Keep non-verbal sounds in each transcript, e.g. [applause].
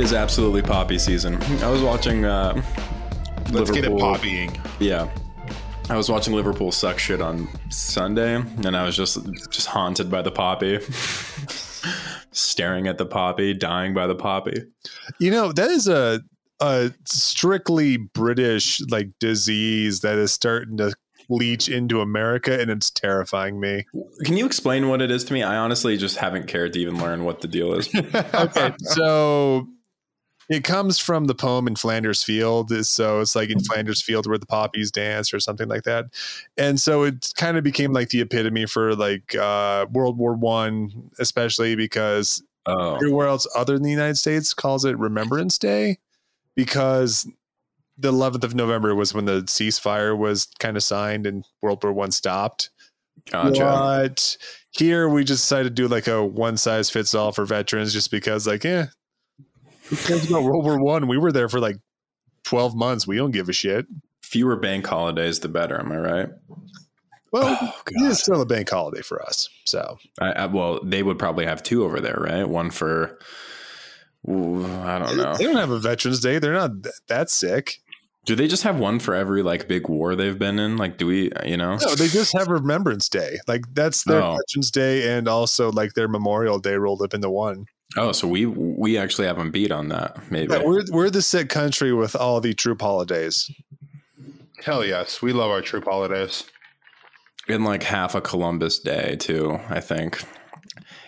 It is absolutely poppy season. I was watching. Uh, Let's get it poppying. Yeah. I was watching Liverpool suck shit on Sunday, and I was just just haunted by the poppy, [laughs] staring at the poppy, dying by the poppy. You know, that is a a strictly British like disease that is starting to leach into America and it's terrifying me. Can you explain what it is to me? I honestly just haven't cared to even learn what the deal is. [laughs] Okay, so it comes from the poem in Flanders Field. So it's like in Flanders Field where the poppies dance or something like that. And so it kind of became like the epitome for like uh, World War One, especially because Oh, everywhere else other than the United States calls it Remembrance Day because the 11th of November was when the ceasefire was kind of signed and World War One stopped. gotcha. But here we just decided to do like a one size fits all for veterans just because like, eh, who cares about World War One? We were there for like 12 months. We don't give a shit. Fewer bank holidays, the better. Am I right? Well, Oh, it is still a bank holiday for us. So I, I, well, they would probably have two over there, right? One for, ooh, I don't know. they don't have a Veterans Day. They're not th- that sick. Do they just have one for every like big war they've been in? Like, do we, you know? No, they just have Remembrance Day. Like that's their Oh. Veterans Day and also like their Memorial Day rolled up into one. Oh, so we we actually have them beat on that. Maybe. Yeah, we're we're the sick country with all the troop holidays. Hell yes, we love our troop holidays. in like half a Columbus Day too. I think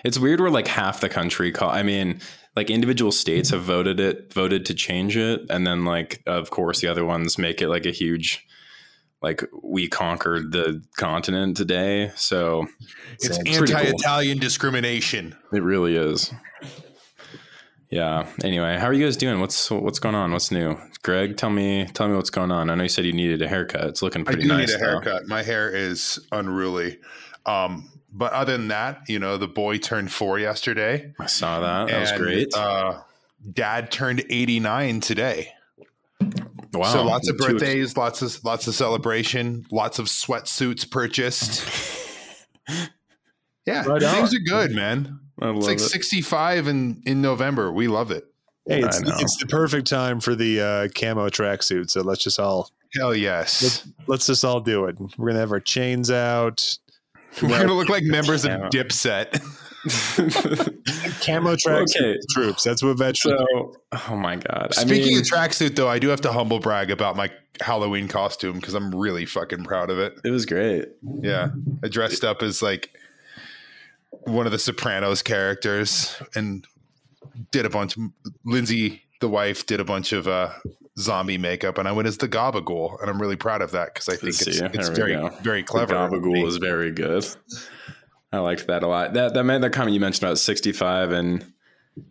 it's weird where like half the country call. I mean, like individual states have voted it, voted to change it, and then like of course the other ones make it like a huge. Like we conquered the continent today, so It's Same. Pretty cool. anti-Italian discrimination. it really is. Yeah. Anyway, how are you guys doing? What's what's going on? What's new? Greg, tell me tell me what's going on. I know you said you needed a haircut. It's looking pretty I do nice. need a though. haircut. My hair is unruly. Um, but other than that, you know, the boy turned four yesterday. I saw that. That was great. Uh, dad turned 89 today. wow. so lots of Two ex- birthdays, lots of lots of celebration, lots of sweatsuits purchased. [laughs] Yeah, Right on. things are good, man. I love It's like it. 65 in in November. We love it. Hey, it's, it's the perfect time for the uh, camo tracksuit. So let's just all Hell yes. let's just all do it. We're gonna have our chains out. [laughs] We're gonna look like members of Dipset. [laughs] Camo tracksuit Okay. troops. That's what veterans. So, oh my god! I Speaking mean, of tracksuit, though, I do have to humble brag about my Halloween costume because I'm really fucking proud of it. it was great. Yeah, I dressed up as like one of the Sopranos characters and did a bunch. Lindsay, the wife, did a bunch of uh, zombie makeup, and I went as the Gabagool, and I'm really proud of that because I think see it's, it's very go. very clever. The. Gabagool is very good. I liked that a lot. That that meant that comment you mentioned about 65 and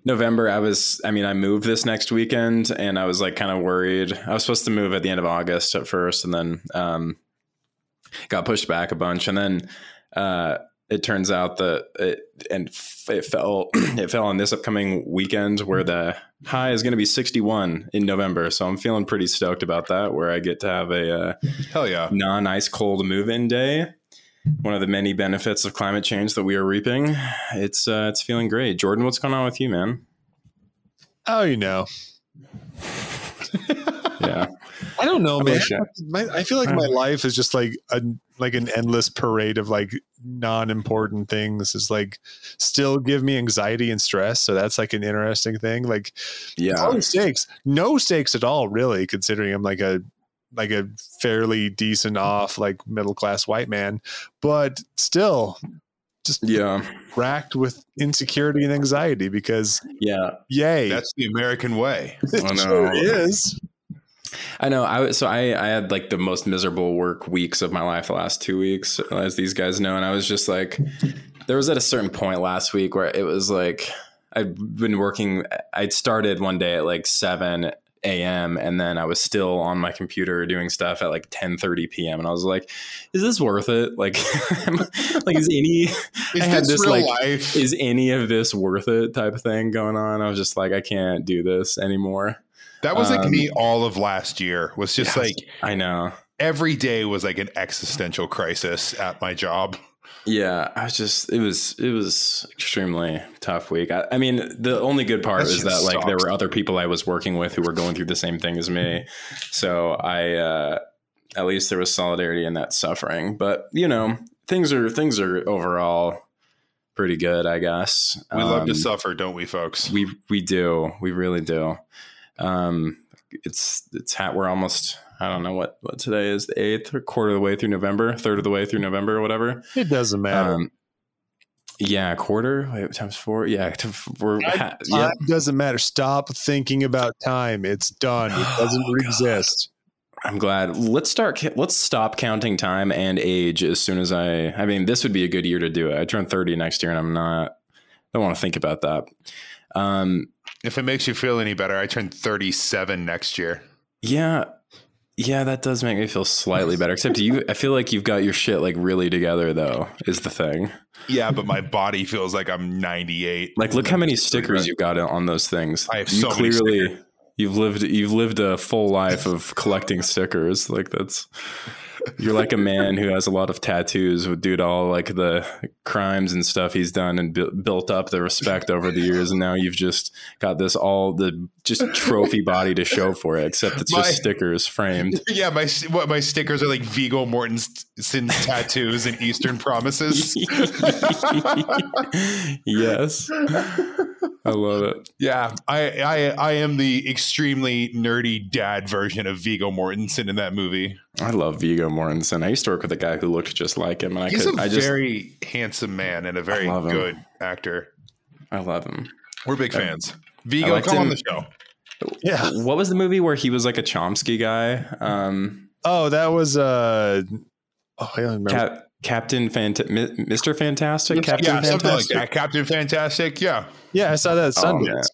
November. I was, I mean, I moved this next weekend, and I was like kind of worried. I was supposed to move at the end of August at first, and then um, got pushed back a bunch, and then uh, it turns out that it and f- it fell [clears throat] it fell on this upcoming weekend where the high is going to be 61 in November. So I'm feeling pretty stoked about that. Where I get to have a uh, Hell yeah! non ice cold move in day. One of the many benefits of climate change that we are reaping. It's uh, it's feeling great. Jordan, what's going on with you, man? Oh, you know, Yeah, [laughs] I don't know, man. My, I feel like my life is just like a like an endless parade of like non-important things. Is like still give me anxiety and stress. So that's like an interesting thing. Like yeah. low stakes, no stakes at all, really, considering I'm like a like a fairly decent off like middle class white man, but still just Yeah, racked with insecurity and anxiety because yeah. yay, That's the American way. [laughs] it I know. sure is. I know. I so I I had like the most miserable work weeks of my life the last two weeks, as these guys know, and I was just like, there was at a certain point last week where it was like I'd been working. I'd started one day at like seven a.m. and then I was still on my computer doing stuff at like ten thirty p.m. and I was like, is this worth it? Like, [laughs] like is any [laughs] Is I had this, this, like, life? is any of this worth it type of thing going on? I was just like, I can't do this anymore. That was like um, me all of last year. Was just Yeah. like I know. every day was like an existential crisis at my job. Yeah, I was just it was it was extremely tough week. I, I mean, the only good part That is that like there were other people I was working with who were going through the same thing as me. [laughs] So I uh at least there was solidarity in that suffering. But, you know, things are things are overall pretty good, I guess. We love to Um, suffer, don't we, folks? we we do. We really do. Um it's it's hat we're almost I don't know what what today is the eighth or quarter of the way through November, third of the way through November or whatever. It doesn't matter. Um, yeah, quarter wait, times four. Yeah, to, we're ha, Time yeah. doesn't matter. Stop thinking about time. It's done. It [sighs] doesn't Oh, exist. I'm glad. Let's start. Let's stop counting time and age as soon as I. I mean, this would be a good year to do it. I turn 30 next year, and I'm not. I Don't want to think about that. Um, If it makes you feel any better, I turn 37 next year. yeah, yeah, that does make me feel slightly better. Except you, I feel like you've got your shit like really together, though. Is the thing. Yeah, but my body feels like I'm 98. Like, look how many stickers you got on those things. I have you so many clearly you've lived you've lived a full life of collecting stickers. Like that's you're like a man who has a lot of tattoos with due to all like the crimes and stuff he's done and bu- built up the respect over the years and now you've just got this all the just trophy body to show for it except it's My- just stickers framed [laughs] Yeah, my what my stickers are like Viggo Mortensen's tattoos and Eastern promises. [laughs] yes [laughs] i love it yeah, I, I I am the extremely nerdy dad version of Viggo Mortensen in that movie. i love viggo mortensen i used to work with a guy who looked just like him and i He's could a i just very handsome man and a very good actor. i love him We're big fans. Viggo, come on the show. Yeah. What was the movie where he was like a Chomsky guy? Um, Oh, that was uh oh I don't remember. Cap- Captain Fant- Mr. Fantastic, Captain yeah, something like Fantastic. that. Captain Fantastic. Yeah, yeah, I saw that at Oh, Sundance.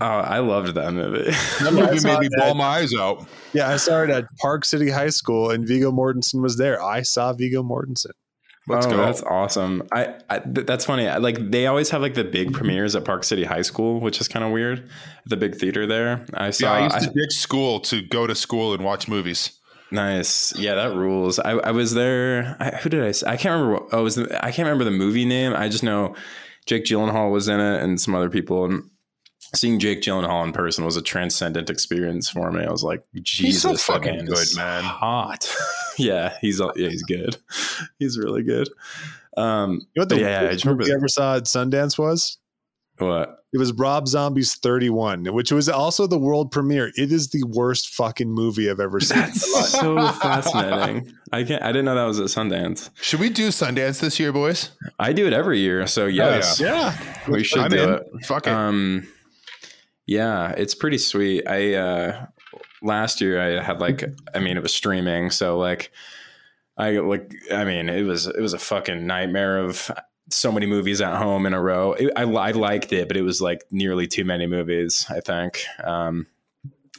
Oh, I loved that movie. that [laughs] movie saw made me ball my eyes out. Yeah, I saw it at Park City High School, and Viggo Mortensen was there. I saw Viggo Mortensen. Let's oh, go. That's awesome. I, I th- that's funny. I, like they always have like the big mm-hmm. premieres at Park City High School, which is kind of weird. The big theater there. I Yeah, saw. I used I- to ditch school to go to school and watch movies. Nice. Yeah, that rules. I, I was there. I, who did I? s- I can't remember. What, oh, was the, I can't remember the movie name. I just know Jake Gyllenhaal was in it and some other people. And seeing Jake Gyllenhaal in person was a transcendent experience for me. I was like, Jesus, so fucking man good, man. Hot. [laughs] yeah, he's yeah, he's good. [laughs] He's really good. Um, You know what the yeah, yeah, I remember- you ever saw at Sundance was? What? It was Rob Zombie's 31, which was also the world premiere. It is the worst fucking movie I've ever seen. That's so fascinating. I can't. I didn't know that was at Sundance. Should we do Sundance this year, boys? I do it every year, so yes, yeah. we should I'm do in. it. Fuck it. Um, yeah, it's pretty sweet. I uh, last year I had like, I mean, it was streaming, so like, I like, I mean, it was it was a fucking nightmare of so many movies at home in a row. It, I I liked it, but it was like nearly too many movies. I think. Um,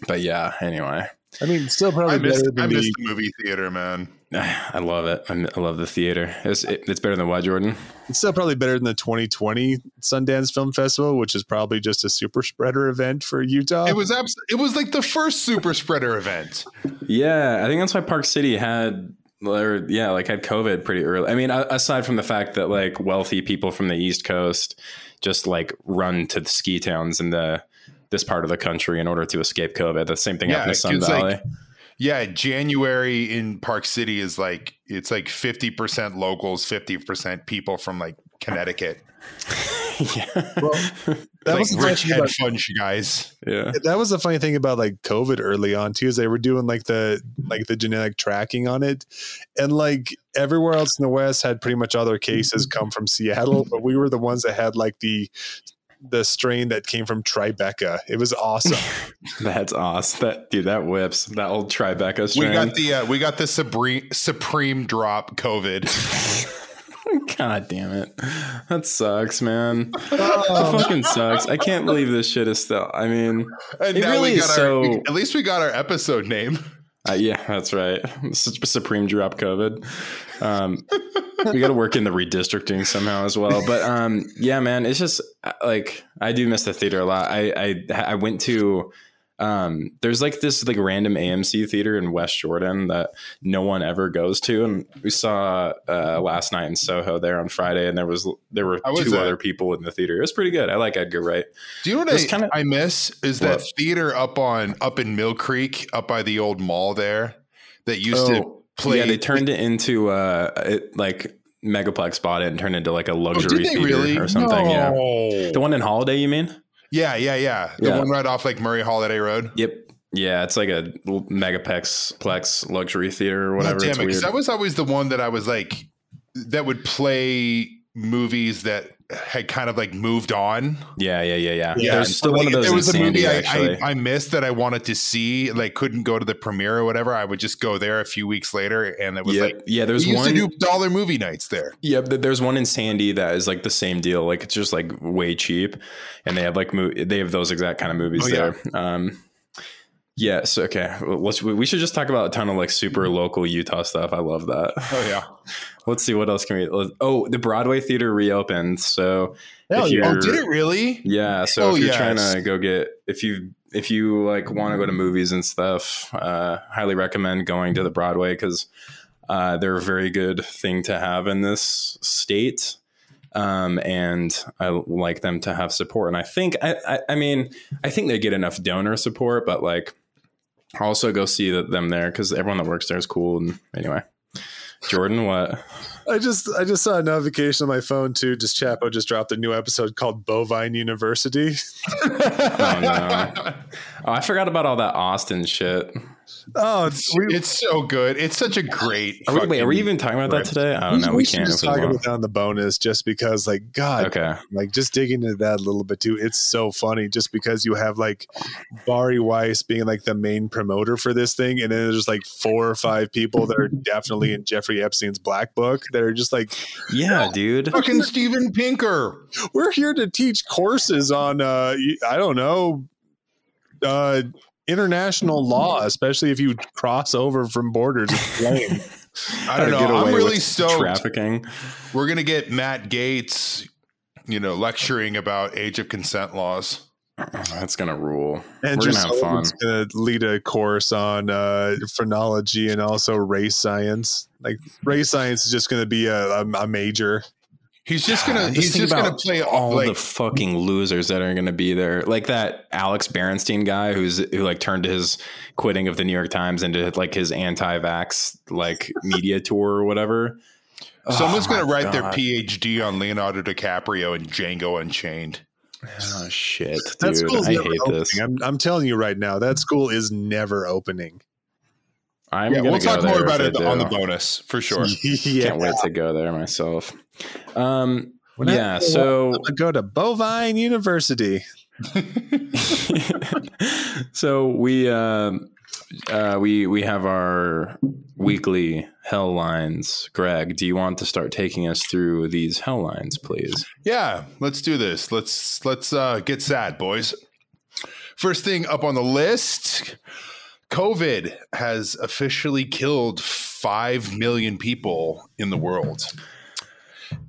but yeah, anyway, I mean, still probably I missed, better I missed the, the movie theater, man. [sighs] I love it. I I love the theater. It's it, it's better than what Jordan. it's still probably better than the 2020 Sundance Film Festival, which is probably just a super spreader event for Utah. It was abs- It was like the first super spreader event. Yeah, I think that's why Park City had, or yeah, like had COVID pretty early. I mean, aside from the fact that like wealthy people from the East Coast just like run to the ski towns in the this part of the country in order to escape COVID. The same thing Yeah, happened to Sun it's like- Valley. Yeah, January in Park City is like it's like fifty percent locals, fifty percent people from like Connecticut. [laughs] [laughs] yeah, Well, [laughs] that like was the funny rich thing hedge about fund guys. yeah. that was the funny thing about like COVID early on too, is they were doing like the like the genetic tracking on it, and like everywhere else in the West had pretty much other cases come from Seattle, but we were the ones that had like the the strain that came from Tribeca. It was awesome. [laughs] That's awesome. That dude, that whips. That old Tribeca strain. We got the uh, we got the supreme supreme drop COVID. [laughs] God damn it. That sucks, man. Oh. [laughs] That fucking sucks. I can't believe this shit is still. I mean, And It now really we is got our so- we- at least we got our episode name. Uh, yeah, that's right. Su- Supreme drop COVID. Um, we got to work in the redistricting somehow as well. But um, yeah, man, it's just uh, like I do miss the theater a lot. I I, I went to um, there's like this like random AMC theater in West Jordan that no one ever goes to, and we saw uh, last night in Soho there on Friday, and there was there were two that? other people in the theater. It was pretty good. I like Edgar Wright. Do you know what I, kinda- I miss is that theater up on up in Mill Creek, up by the old mall there, that used to play. Oh, yeah, they turned it into uh, it, like Megaplex bought it and turned it into like a Oh, luxury they theater really? or something. Yeah, the one in Holladay, you mean? Yeah, yeah, yeah. The Yeah. one right off like Murray Holladay Road. Yep. Yeah, it's like a megaplex plex luxury theater or whatever. Damn it's it, weird. that was always the one that I was like that would play movies that had kind of like moved on. yeah, yeah, yeah, yeah. Yeah, There's still Like, one of those there was a movie I. I, I missed that I wanted to see, like couldn't go to the premiere or whatever. I would just go there a few weeks later, and it was Yep. like yeah, there's one. dollar movie nights there. Yep, th- there's one in Sandy that is like the same deal. Like it's just like way cheap, and they have like mo- they have those exact kind of movies Oh, yeah. there. Um, yes, okay. Let's we should just talk about a ton of like super local Utah stuff. I love that. Oh yeah. [laughs] Let's see what else can we. Oh, the Broadway theater reopened. So Hell yeah. Oh, did it really? Yeah, so Oh, if you're yes. trying to go get if you if you like want to go to movies and stuff, uh, highly recommend going to the Broadway because uh, they're a very good thing to have in this state. Um, and I like them to have support. And I think I, I I mean I think they get enough donor support, but like also go see them there because everyone that works there is cool. And anyway, Jordan, what? I just I just saw a notification on my phone too. Just Chapo just dropped a new episode called Bovine University. [laughs] Oh no! Oh, I forgot about all that Austin shit. Oh, It's, we, it's so good. It's such a great. Are we, wait, are we even talking about that today? I don't know. we We should can't. just talk about that on the bonus, just because, like, God, Okay. like just digging into that a little bit too. It's so funny, just because you have like Bari Weiss being like the main promoter for this thing, and then there's like four or five people that are [laughs] definitely in Jeffrey Epstein's black book that are just like, Yeah, dude. fucking Steven Pinker. we're here to teach courses on, uh, I don't know, uh, international law, [laughs] especially if you cross over from borders. [laughs] I don't How to know. I'm really stoked. Trafficking. We're gonna get Matt Gaetz, you know, lecturing about age of consent laws. That's gonna rule. And We're just gonna have fun. Sullivan's gonna lead a course on uh, phrenology and also race science. Like race science is just gonna be a, a, a major. He's just gonna. God, he's just gonna play all like the fucking losers that are going to be there, like that Alex Berenson guy who's who like turned his quitting of the New York Times into like his anti-vax like media tour or whatever. someone's Oh gonna my write their PhD on Leonardo DiCaprio and Django Unchained. Oh shit, [sighs] That dude! school's I never hate opening. this. I'm, I'm telling you right now, that school is never opening. I'm yeah, gonna we'll go talk more about it they on the bonus for sure. [laughs] yeah. Can't wait to go there myself. Um, When I- yeah, so I'm go to Bovine University. [laughs] [laughs] so we um uh, we we have our weekly hell lines. Greg, do you want to start taking us through these hell lines, please? Yeah, let's do this. Let's let's uh, get sad, boys. First thing up on the list, COVID has officially killed five million people in the world.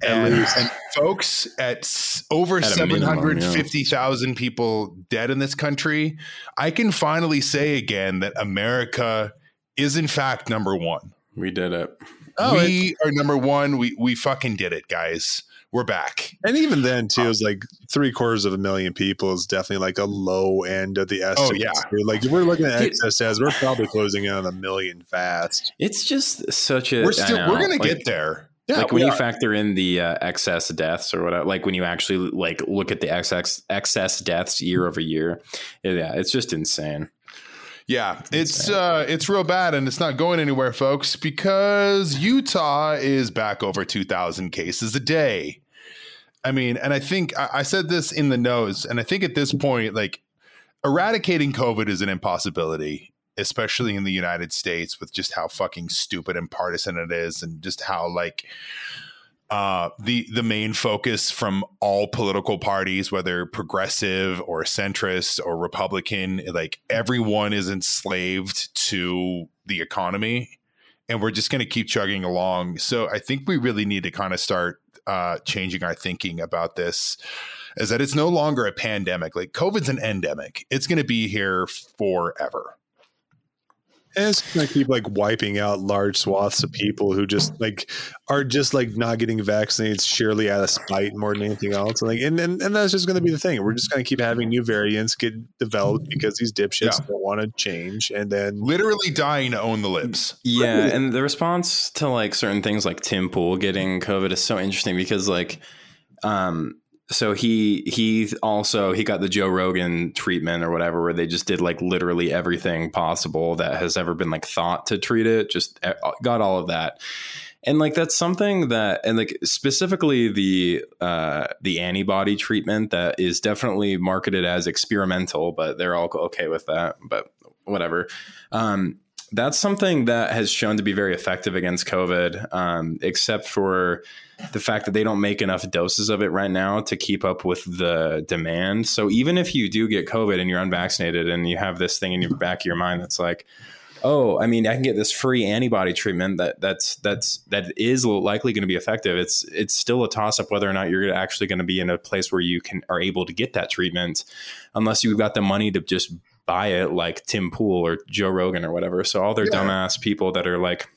And, and folks, at over At a seven minimum, hundred fifty thousand people dead in this country, I can finally say again that America is in fact number one. We did it. Oh, we are number one. We we fucking did it, guys. We're back. And even then, too, uh, it was like three quarters of a million people is definitely like a low end of the oh, estimate. yeah. Like if we're looking at Dude. excess as we're probably closing in on a million fast. It's just such a. We're still we're gonna like- get there. Yeah, like when you are. factor in the uh, excess deaths or whatever, like when you actually like look at the excess excess deaths year over year, yeah, it's just insane. Yeah, it's uh it's real bad and it's not going anywhere, folks, because Utah is back over 2,000 cases a day. I mean, and I think I, I said this in the nose, and I think at this point, like eradicating COVID is an impossibility, especially in the United States with just how fucking stupid and partisan it is, and just how like uh, the the main focus from all political parties, whether progressive or centrist or Republican, like everyone is enslaved to the economy, and we're just going to keep chugging along. So I think we really need to kind of start uh, changing our thinking about this. is that it's no longer a pandemic. Like COVID's an endemic. It's going to be here forever. And it's gonna keep like wiping out large swaths of people who just like are just like not getting vaccinated surely out of spite more than anything else. Like and and, and that's just gonna be the thing. We're just gonna keep having new variants get developed because these dipshits Yeah. don't want to change. And then Literally dying to own the lips. Yeah, and the response to like certain things like Tim Pool getting COVID is so interesting because like um so he he also he got the Joe Rogan treatment or whatever where they just did like literally everything possible that has ever been like thought to treat it just uh, got all of that. And like that's something that and like specifically the uh the antibody treatment that is definitely marketed as experimental but they're all okay with that but whatever. Um that's something that has shown to be very effective against covid um except for the fact that they don't make enough doses of it right now to keep up with the demand so even if you do get covid and you're unvaccinated and you have this thing in your back of your mind that's like oh, I mean, I can get this free antibody treatment that that's that's that is likely going to be effective. It's it's still a toss up whether or not you're actually going to be in a place where you can are able to get that treatment, unless you've got the money to just buy it, like Tim Pool or Joe Rogan or whatever. So all their Yeah. dumbass people that are like.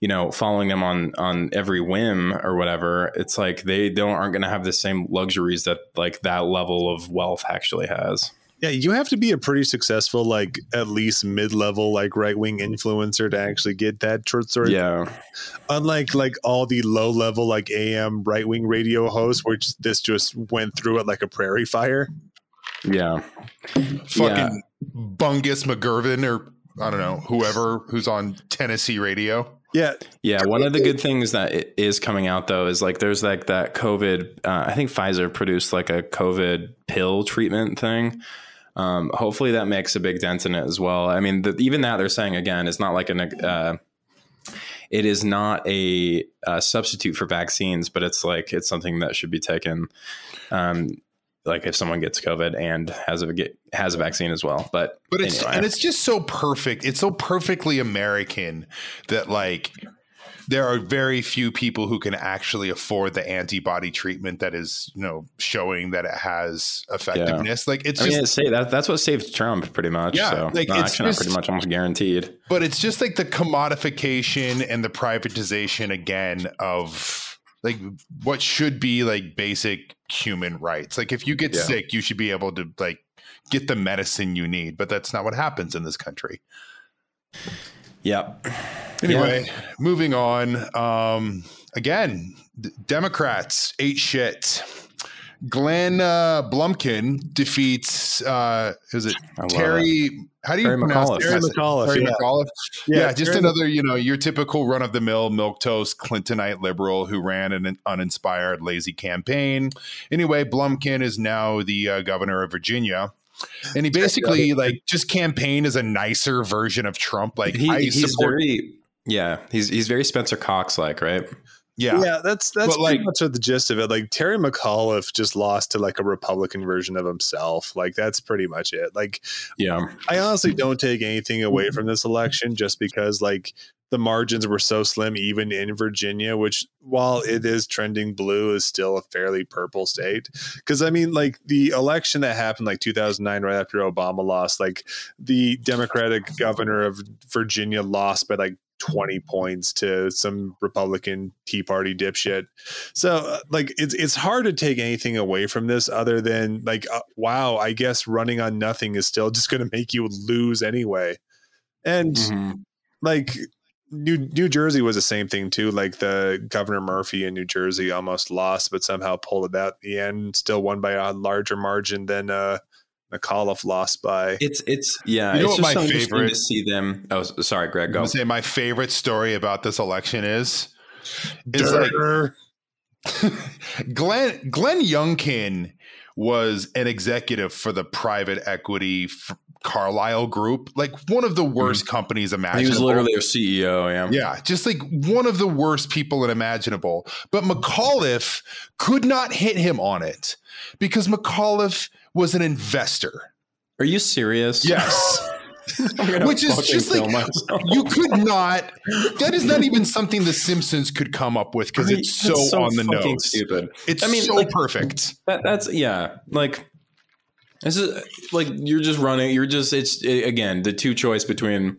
You know, following them on on every whim or whatever, it's like they don't aren't going to have the same luxuries that like that level of wealth actually has. yeah, you have to be a pretty successful, like at least mid level, like right wing influencer to actually get that short story. Yeah, Unlike like all the low level like AM right wing radio hosts, which this just went through it like a prairie fire. Yeah. Fucking Bungus McGurvin or I don't know, whoever who's on Tennessee radio. Yeah, Yeah, one of the good things that is coming out though is like there's like that COVID. Uh, I think Pfizer produced like a COVID pill treatment thing. Um, hopefully that makes a big dent in it as well. I mean, the, even that they're saying again is not like an. Uh, it is not a, uh substitute for vaccines, but it's like it's something that should be taken. Um, like if someone gets COVID and has a get has a vaccine as well, but But it's anyway. and it's just so perfect. It's so perfectly American that like there are very few people who can actually afford the antibody treatment that is, you know, showing that it has effectiveness. Like it's I just mean, say that that's what saved Trump pretty much. Yeah, so like, no, it's actually, just- pretty much almost guaranteed. but it's just like the commodification and the privatization again of like what should be like basic human rights. Like if you get Yeah. sick, you should be able to like get the medicine you need, but that's not what happens in this country. Yep. Anyway, moving on. Um, again, d- Democrats ate shit. Glenn uh, Blumkin defeats. Uh, is it I love Terry? How do you Terry pronounce McAuliffe. it? Terry McAuliffe. Terry yeah. McAuliffe. Yeah, just Terry- another, you know, your typical run of the mill milk toast Clintonite liberal who ran an uninspired, lazy campaign. Anyway, Blumkin is now the uh, governor of Virginia. And he basically like just campaigned as a nicer version of Trump. Like He, I he's support, very yeah. He's he's very Spencer Cox like, right? Yeah, Yeah, that's that's But, pretty like- much the gist of it. Like Terry McAuliffe just lost to like a Republican version of himself. Like that's pretty much it. Like Yeah. I honestly don't take anything away from this election just because like the margins were so slim even in Virginia, which while it is trending blue is still a fairly purple state. Cause I mean like the election that happened like 2009 right after Obama lost, like the Democratic governor of Virginia lost by like 20 points to some Republican Tea Party dipshit. So uh, like it's it's hard to take anything away from this other than like uh, wow, I guess running on nothing is still [laughs] just going to make you lose anyway. And Mhm. like New New Jersey was the same thing too. Like the Governor Murphy in New Jersey almost lost, but somehow pulled it out at the end. Still won by a larger margin than uh, McAuliffe lost by. It's it's yeah. You know it's what my so favorite- to see them. Oh, sorry, Greg. I'm Go. say my favorite story about this election is it's like Durr. [laughs] Glenn Glenn Youngkin was an executive for the private equity f- Carlyle Group, like one of the hmm. worst companies imaginable. He was literally a CEO. Yeah. Yeah, just like one of the worst people imaginable. But McAuliffe could not hit him on it because McAuliffe was an investor. Are you serious? Yes. [laughs] which is just like you could not. That is not even something the Simpsons could come up with because it's so, so, on the nose. Stupid. It's I mean, so like, perfect. That, that's yeah. Like this is like you're just running. You're just it's it, again the two choice between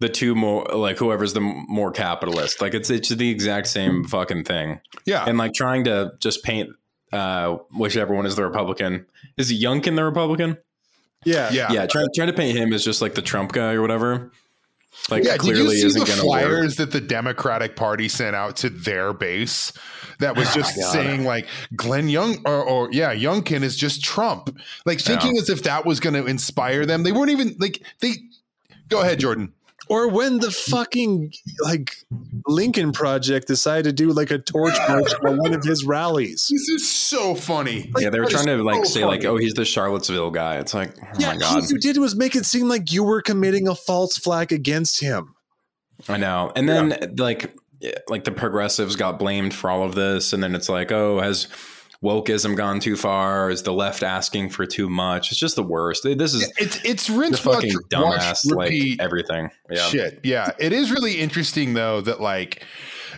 the two more like whoever's the more capitalist. Like it's it's the exact same fucking thing. Yeah, and like trying to just paint uh whichever one is the Republican. Is Youngkin the Republican? Yeah, yeah, yeah. Trying trying to paint him as just like the Trump guy or whatever. Like yeah, clearly did you see the flyers work. that the Democratic Party sent out to their base that was just oh, saying like Glenn Young or, or, yeah, Youngkin is just Trump. Like thinking yeah. as if that was going to inspire them. They weren't even like they. Go ahead, Jordan or when the fucking like Lincoln Project decided to do like a torch march for one of his rallies. This is so funny. Like, yeah, they were trying to like so say funny. like, oh, he's the Charlottesville guy. It's like, oh yeah, my god, all you did was make it seem like you were committing a false flag against him. I know, and then yeah. like like the progressives got blamed for all of this, and then it's like, oh, has wokeism gone too far? Is the left asking for too much? It's just the worst. This is it's it's rinse fucking dumbass like everything. Yeah. Shit. Yeah. It is really interesting though that like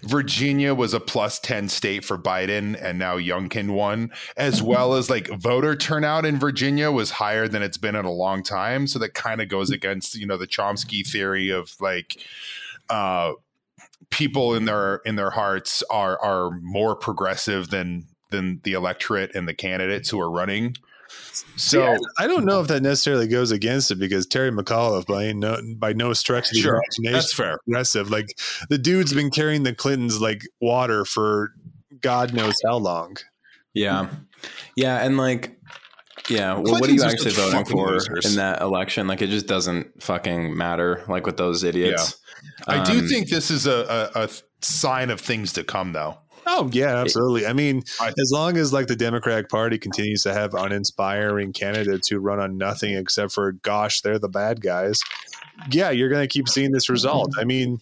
Virginia was a plus 10 state for Biden and now Youngkin won, as well as like voter turnout in Virginia was higher than it's been in a long time. So that kind of goes against, you know, the Chomsky theory of like uh people in their in their hearts are are more progressive than than the electorate and the candidates who are running. So yeah, I don't know if that necessarily goes against it because Terry McAuliffe by no by no stretch of the sure, imagination that's fair. aggressive. Like the dude's been carrying the Clintons like water for God knows how long. Yeah, yeah, and like yeah, well, what are you actually voting for losers. in that election? Like, it just doesn't fucking matter. Like with those idiots. Yeah. I do um, think this is a, a, a sign of things to come, though. Oh yeah, absolutely. I mean, as long as like the Democratic Party continues to have uninspiring candidates who run on nothing except for gosh, they're the bad guys. Yeah, you're going to keep seeing this result. Mm-hmm. I mean,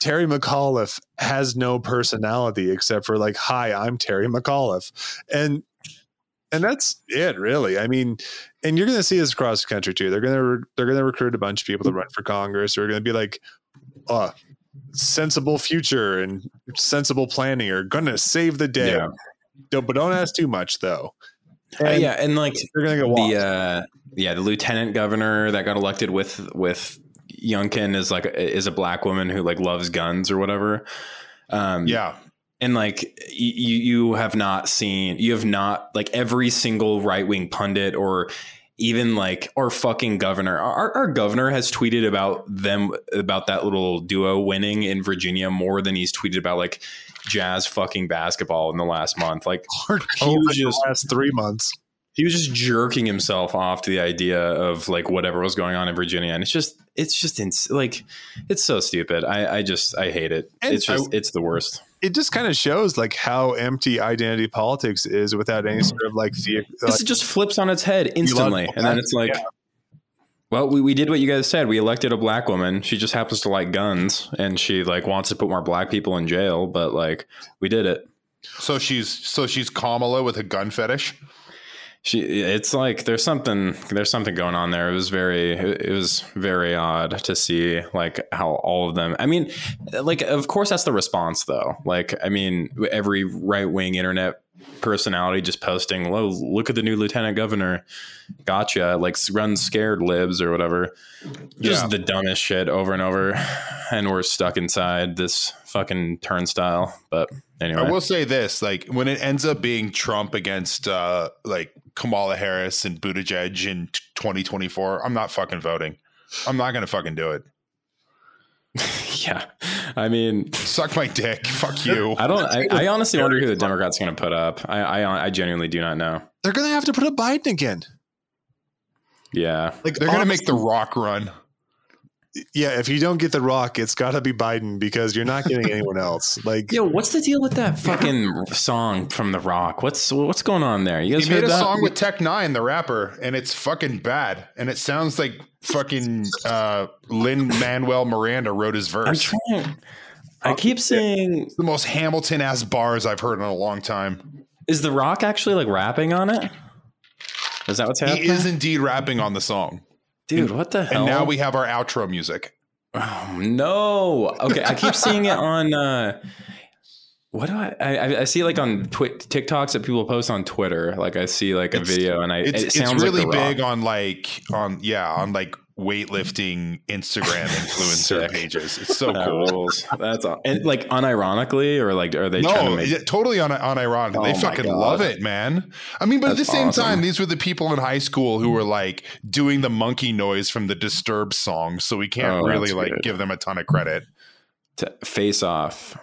Terry McAuliffe has no personality except for like, "Hi, I'm Terry McAuliffe," and and that's it, really. I mean, and you're going to see this across the country too. They're going to re- they're going to recruit a bunch of people to run for Congress. Who are going to be like, "Oh, sensible future and sensible planning are going to save the day. Yeah. Don't, but don't ask too much though. Uh, yeah, and like they're going to go the uh, yeah the lieutenant governor that got elected with with Youngkin is like is a black woman who like loves guns or whatever. Um, yeah, and like you you have not seen you have not like every single right wing pundit or even like our fucking governor, our, our governor has tweeted about them about that little duo winning in Virginia more than he's tweeted about like jazz fucking basketball in the last month. Like [laughs] he was just last three months. He was just jerking himself off to the idea of like whatever was going on in Virginia, and it's just it's just ins- like it's so stupid. I I just I hate it. And it's just I, it's the worst it just kind of shows like how empty identity politics is without any sort of like the uh, like, it just flips on its head instantly and then it's like yeah. well we, we did what you guys said. We elected a black woman. She just happens to like guns and she like wants to put more black people in jail but like we did it. So she's so she's kamala with a gun fetish she it's like there's something there's something going on there. It was very it was very odd to see like how all of them i mean like of course that's the response though. Like i mean every right-wing internet personality just posting "Whoa, look at the new lieutenant governor. Gotcha. Like run scared libs or whatever. Just yeah. the dumbest shit over and over. And we're stuck inside this fucking turnstile. But anyway i will say this like when it ends up being trump against uh like kamala harris and buttigieg in 2024 i'm not fucking voting i'm not gonna fucking do it [laughs] yeah, I mean, suck my dick. Fuck you. [laughs] I don't. I, I honestly wonder who the Democrats going to put up. I, I, I genuinely do not know. They're going to have to put up Biden again. Yeah, like they're going to make the Rock run. Yeah, if you don't get the Rock, it's got to be Biden because you're not getting anyone [laughs] else. Like, yo, what's the deal with that fucking song from the Rock? What's what's going on there? You guys he made a that? song with Tech N9ne, the rapper, and it's fucking bad, and it sounds like fucking uh, Lin Manuel Miranda wrote his verse. I'm trying. I keep saying it's the most Hamilton ass bars I've heard in a long time. Is The Rock actually like rapping on it? Is that what's happening? He is indeed rapping on the song. Dude, what the hell? And now we have our outro music. Oh no. Okay, I keep seeing it on uh what do I, I I see like on twi- TikToks that people post on Twitter. Like I see like a It's- video and I It's it it's sounds really like big on like on yeah on like weightlifting Instagram [laughs] influencer pages. It's so That cool. rules. That's all. And like unironically or like are they trying to No, make totally on unironic. Oh they fucking God. love it, man. I mean, but at the same awesome. time, these were the people in high school who were like doing the monkey noise from the Disturbed song, so we can't Oh, really like good. give them a ton of credit. Te- face off?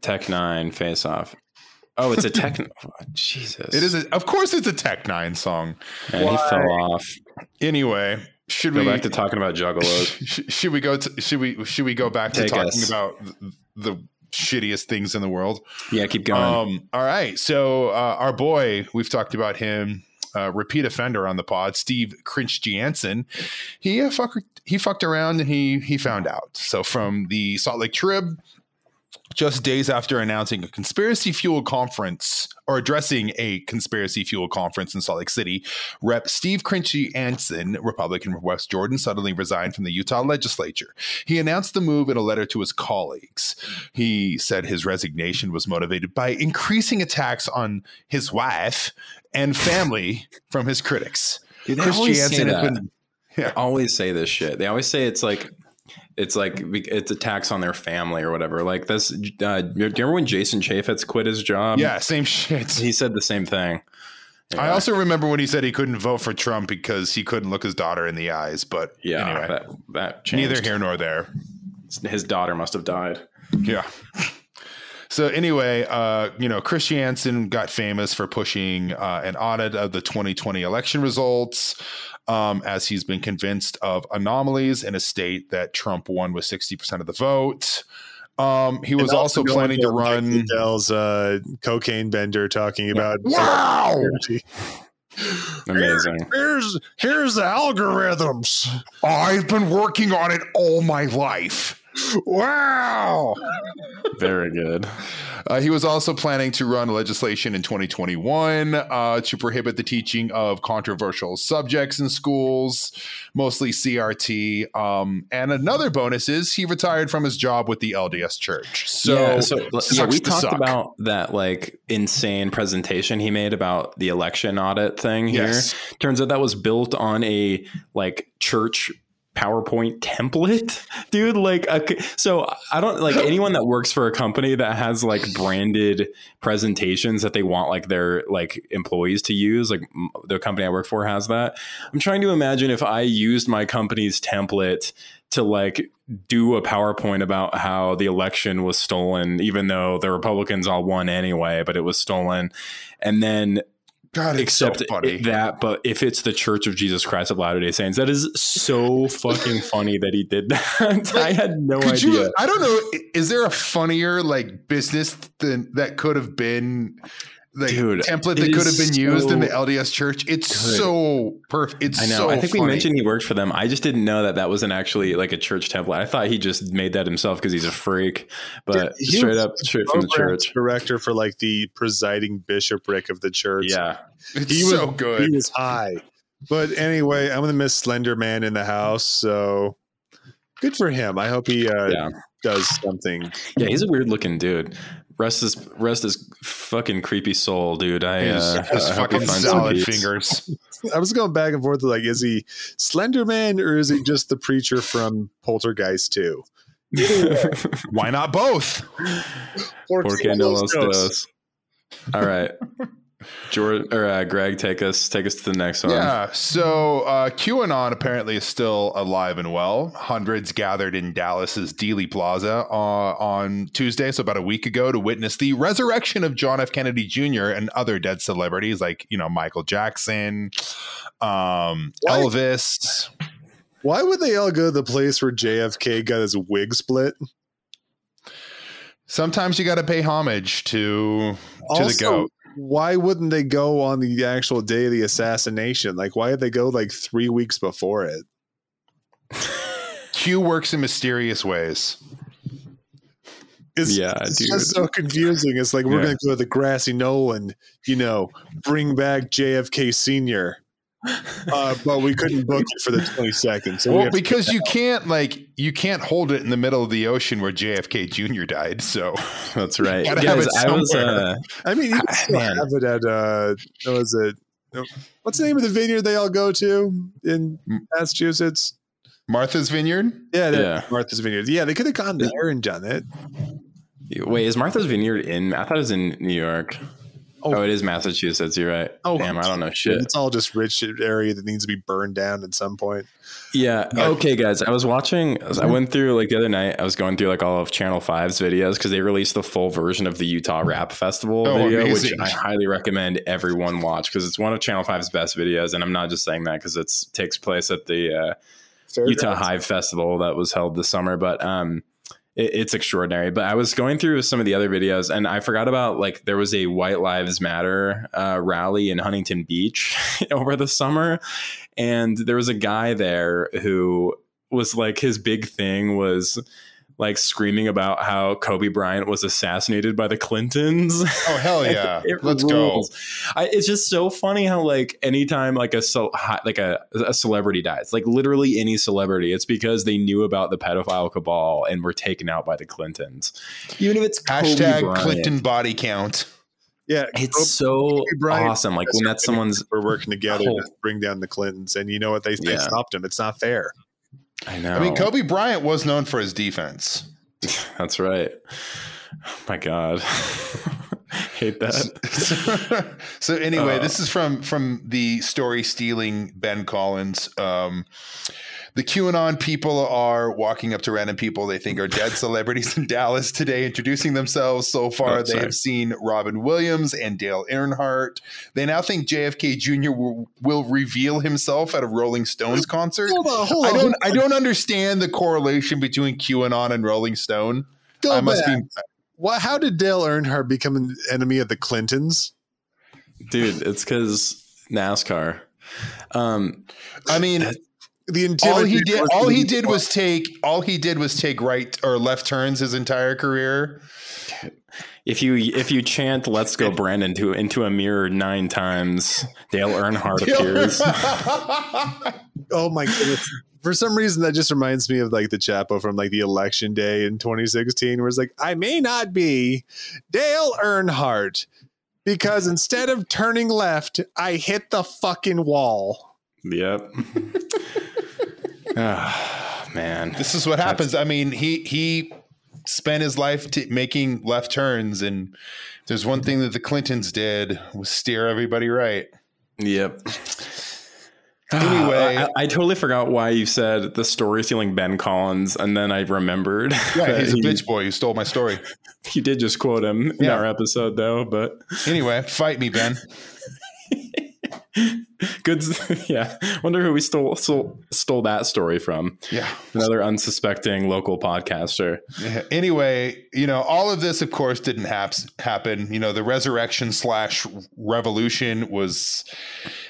Tech N9ne face off. Oh, it's a tech. [laughs] Jesus, It is, a, of course, it's a Tech N9ne song. And he fell off. Anyway, should Go we back to talking about juggalos. [laughs] sh- should we go to should we should we go back to talking us. about th- the shittiest things in the world? Yeah, keep going. Um, all right. So uh, our boy, we've talked about him, uh, repeat offender on the pod, Steve Christiansen. He uh, fuck, he fucked around and he he found out. So from the Salt Lake Trib, just days after announcing a conspiracy fuel conference or addressing a conspiracy fuel conference in Salt Lake City, Rep. Steve Christiansen, Republican from West Jordan, suddenly resigned from the Utah legislature. He announced the move in a letter to his colleagues. He said his resignation was motivated by increasing attacks on his wife and family from his critics. Dude, they Chris always say Jansen has been They always say this shit. They always say it's like it's like it's attacks on their family or whatever. Like this. Uh, do you remember when Jason Chaffetz quit his job? yeah, same shit. he said the same thing. I also remember when he said he couldn't vote for Trump because he couldn't look his daughter in the eyes. But yeah, anyway, that that neither here nor there. His daughter must have died. Yeah. So anyway, uh, you know, Christiansen got famous for pushing uh, an audit of the 2020 election results, um, as he's been convinced of anomalies in a state that Trump won with 60% of the vote. Um, he was And also going planning to run. Lindell's uh, cocaine bender talking about Wow! Amazing. Here's here's the algorithms. I've been working on it all my life. Wow. Very good. Uh, he was also planning to run legislation in 2021 uh, to prohibit the teaching of controversial subjects in schools, mostly CRT. Um, and another bonus is he retired from his job with the LDS Church. So, yeah, so yeah, we talked suck. about that like insane presentation he made about the election audit thing here. Yes. Turns out that was built on a like church PowerPoint template, [laughs] dude. Like, okay, so I don't like [gasps] anyone that works for a company that has like branded presentations that they want like their like employees to use. Like m- the company I work for has that. I'm trying to imagine if I used my company's template to like do a PowerPoint about how the election was stolen, even though the Republicans all won anyway, but it was stolen, and then God, except so that but if it's the church of jesus christ of latter day saints that is so [laughs] fucking funny that he did that [laughs] i had no idea you? I don't know. Is there a funnier like business than that could have been? Like Dude, template that could have is been used in the LDS Church. It's good. so perfect. It's i know so i think we mentioned he worked for them i just didn't know that that wasn't actually like a church template i thought he just made that himself because he's a freak but He straight up straight from the church director for like the presiding bishopric of the church. yeah It's He was- so he good. was high. But anyway, I'm gonna miss Slender Man in the house. So good for him. I hope he uh, yeah does something. yeah he's a weird looking dude rest his rest his fucking creepy soul dude i His, uh, his I hope he fucking finds some salad fingers. I was going back and forth. Like, is he Slender Man or is he just the preacher from Poltergeist 2? [laughs] Why not both? Porque no los dos. All right. [laughs] George or uh, Greg, take us take us to the next one. Yeah. So uh, QAnon apparently is still alive and well. Hundreds gathered in Dallas's Dealey Plaza uh, on Tuesday, so about a week ago, to witness the resurrection of John F. Kennedy Jr. and other dead celebrities like you know Michael Jackson, um, Elvis. Why would they all go to the place where JFK got his wig split? Sometimes you got to pay homage to to the goat. Why wouldn't they go on the actual day of the assassination? Like, why did they go like three weeks before it? [laughs] Q works in mysterious ways. It's, Yeah, it's dude. just so confusing. It's like we're Yeah. going to go to the grassy knoll and you know bring back JFK Senior. Uh, but we couldn't book it for the 22nd. So Well, have to- because you can't like you can't hold it in the middle of the ocean where JFK Jr. died. So [laughs] That's right. Gotta have Guys, it I was somewhere. uh, I mean, you can still man. have it at uh, what was it? What's the name of the vineyard they all go to in Massachusetts? Martha's Vineyard. Yeah, Yeah. Martha's Vineyard. Yeah, they could have gone there and done it. wait, is Martha's Vineyard in I thought it was in New York. Oh. Oh, it is Massachusetts. You're right. Oh, Damn, I don't know shit. It's all just rich area that needs to be burned down at some point. Yeah. Okay, guys. I was watching. I went through like the other night. I was going through like all of Channel 5's videos because they released the full version of the Utah Rap Festival Oh, video, amazing. which I highly recommend everyone watch because it's one of Channel 5's best videos. And I'm not just saying that because it takes place at the uh, Utah Hive Festival that was held this summer, but um, it, it's extraordinary. But I was going through some of the other videos, and I forgot about like there was a White Lives Matter uh, rally in Huntington Beach [laughs] over the summer, and there was a guy there who was like his big thing was like screaming about how Kobe Bryant was assassinated by the Clintons. Oh hell [laughs] yeah! It Let's rules. I, it's just so funny how like anytime like a so like a, a celebrity dies, like literally any celebrity, it's because they knew about the pedophile cabal and were taken out by the Clintons. Even if it's go. Kobe Hashtag Bryant. Clinton body count. Yeah, It's so Bryant- awesome. Like when that's someone's. we're working [laughs] together Oh. to bring down the Clintons, and you know what? They, they Yeah. stopped him. It's not fair. I know. I mean, Kobe Bryant was known for his defense. [laughs] That's right. Oh my God. [laughs] Hate that. so [laughs] anyway, Uh. this is from from the story stealing Ben Collins. Um, the QAnon people are walking up to random people they think are dead celebrities in Dallas today, introducing themselves. So far, Oh, they have seen Robin Williams and Dale Earnhardt. They now think JFK Jr. will, will reveal himself at a Rolling Stones concert. Hold on, hold I don't. I don't understand the correlation between QAnon and Rolling Stone. Go I must back. be. What? How did Dale Earnhardt become an enemy of the Clintons? Dude, it's because NASCAR. Um, I mean, The all he did was all he did was take all he did was take right or left turns his entire career if you if you chant "Let's go, Brandon" to into a mirror nine times, Dale Earnhardt appears. Oh my goodness. For some reason, that just reminds me of like the Chapo from like the election day in 2016, where it's like, I may not be Dale Earnhardt because instead of turning left, I hit the fucking wall. Yep. [laughs] Ah, man. this is what happens i mean he he spent his life t- making left turns and there's one thing that the clintons did was steer everybody right Yep. Anyway. I, I totally forgot why you said the story stealing Ben Collins, and then I remembered. yeah he's a he- bitch boy who stole my story [laughs] You did just quote him in our episode, though. But anyway fight me ben [laughs] good, [laughs] yeah. Wonder who we stole stole, stole that story from. yeah Another unsuspecting local podcaster. Yeah. Anyway, you know, all of this, of course, didn't hap- happen. You know, the resurrection slash revolution was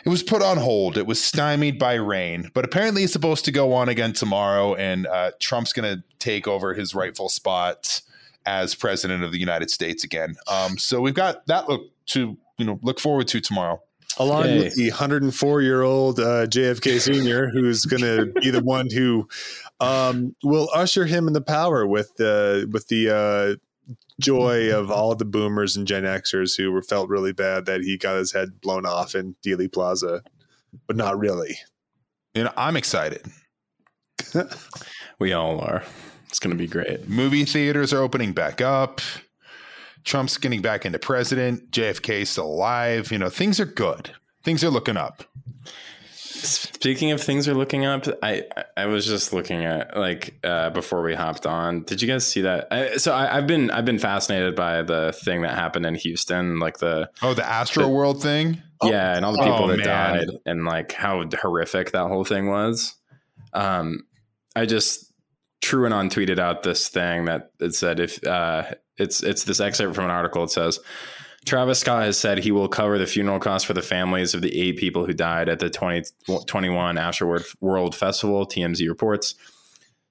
it was put on hold. It was stymied by rain, but apparently it's supposed to go on again tomorrow, and uh, Trump's going to take over his rightful spot as president of the United States again. Um, so we've got that look to you know look forward to tomorrow. Along Yay. with the 104 year old uh, JFK Sr., who's going to be the one who um, will usher him in the power with the with the uh, joy of all the boomers and Gen Xers who were felt really bad that he got his head blown off in Dealey Plaza, but not really. You know, I'm excited. [laughs] We all are. It's going to be great. Movie theaters are opening back up. Trump's getting back into president. JFK's still alive. You know, things are good. Things are looking up. Speaking of things are looking up, I I was just looking at like uh, before we hopped on. Did you guys see that? I, so I, I've been I've been fascinated by the thing that happened in Houston, like the Oh, the Astro World thing? yeah, and all the people Oh, that man. died, and like how horrific that whole thing was. Um, I just TrueAnon tweeted out this thing that it said if uh, it's it's this excerpt from an article. It says Travis Scott has said he will cover the funeral costs for the families of the eight people who died at the 2021 Astroworld World Festival. TMZ reports.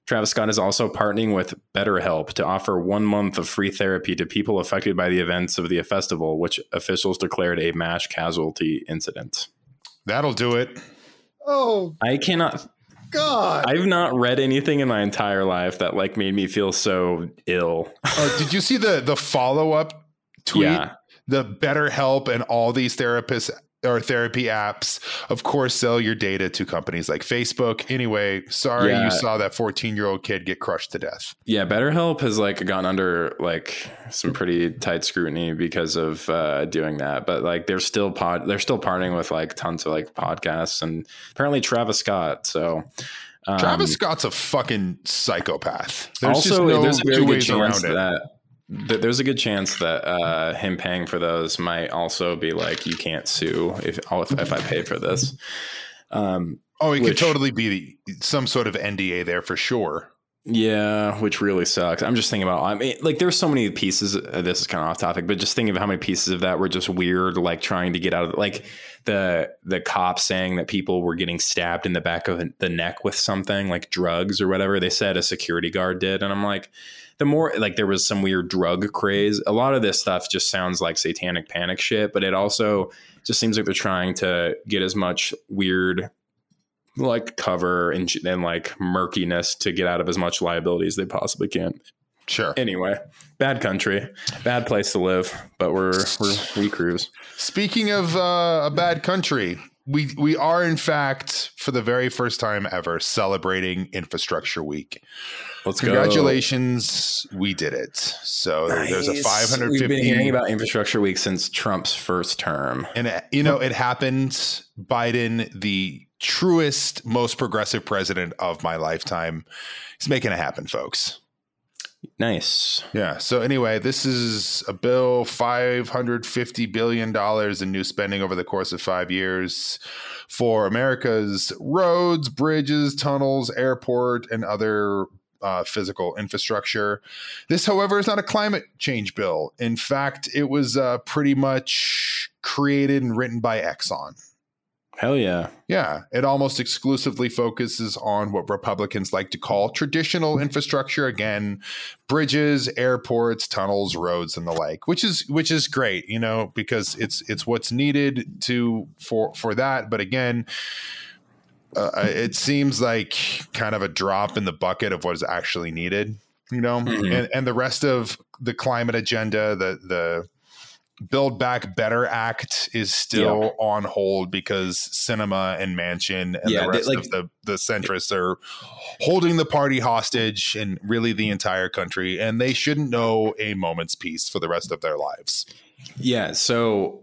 Travis Scott is also partnering with BetterHelp to offer one month of free therapy to people affected by the events of the festival, which officials declared a mass casualty incident. That'll do it. Oh I cannot. God! I've not read anything in my entire life that like made me feel so ill. Uh, did you see the the follow up [laughs] tweet? Yeah. The BetterHelp and all these therapists or therapy apps, of course, sell your data to companies like Facebook. Anyway, sorry Yeah. you saw that 14 year old kid get crushed to death. Yeah, BetterHelp has like gone under like some pretty tight scrutiny because of uh, doing that. But like they're still pod, they're still partnering with like tons of like podcasts and apparently Travis Scott. So um, Travis Scott's a fucking psychopath. There's also, just no there's a very two good ways chance around it. that th- there's a good chance that uh, him paying for those might also be like you can't sue if if, if I pay for this. Um, Oh, it could totally be some sort of NDA there for sure. Yeah, which really sucks. I'm just thinking about. I mean, like, there's so many pieces. Uh, this is kind of off topic, but just thinking of how many pieces of that were just weird. Like trying to get out of like the the cops saying that people were getting stabbed in the back of the neck with something like drugs or whatever. They said a security guard did, and I'm like, the more like there was some weird drug craze. A lot of this stuff just sounds like satanic panic shit, but it also just seems like they're trying to get as much weird like cover and, and like murkiness to get out of as much liability as they possibly can. Sure. Anyway, bad country, bad place to live, but we're we're we cruise. Speaking of uh, a bad country, we we are in fact for the very first time ever celebrating Infrastructure Week. Let's go. Congratulations, we did it. So there's a Nice. 550 We've been hearing about infrastructure week since Trump's first term. and uh, you know it happened Biden the truest most progressive president of my lifetime. He's making it happen, folks. Nice. Yeah. So anyway, this is a bill, five hundred fifty billion dollars in new spending over the course of five years for America's roads, bridges, tunnels, airport, and other uh, physical infrastructure. This, however, is not a climate change bill. In fact, it was uh, pretty much created and written by Exxon. Hell yeah. Yeah, it almost exclusively focuses on what Republicans like to call traditional infrastructure again, bridges, airports, tunnels, roads and the like, which is which is great, you know, because it's it's what's needed to for for that, but again, uh, it seems like kind of a drop in the bucket of what is actually needed, you know. Mhm. And and the rest of the climate agenda, the the Build Back Better Act is still on hold because Sinema and Manchin and Yeah, the they- rest like- of the, the centrists are holding the party hostage and really the entire country, and they shouldn't know a moment's peace for the rest of their lives. Yeah. So,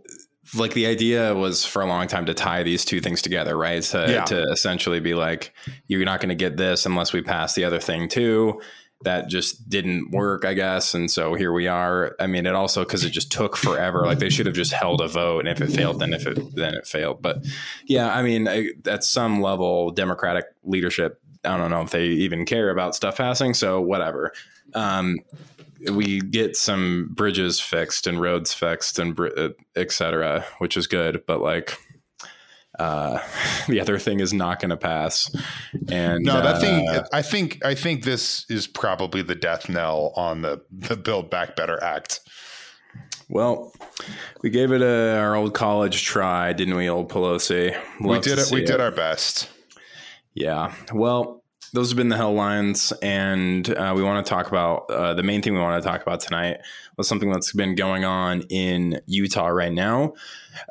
like, the idea was for a long time to tie these two things together, right? To, Yeah. to essentially be like, you're not going to get this unless we pass the other thing too. That just didn't work, I guess. And so here we are. I mean, it also because it just took forever. Like they should have just held a vote, and if it failed, then if it then it failed. But yeah, I mean, I, at some level, Democratic leadership. I don't know if they even care about stuff passing. So whatever. Um, we get some bridges fixed and roads fixed and br- uh, et cetera, which is good. But like, uh, [laughs] the other thing is not going to pass. And No, that thing. uh, I think. I think this is probably the death knell on the the Build Back Better Act. well, we gave it a, our old college try, didn't we, old Pelosi? we did it. We see did our best. Yeah. Well, those have been the headlines, and uh, we want to talk about uh, the main thing we want to talk about tonight something that's been going on in Utah right now.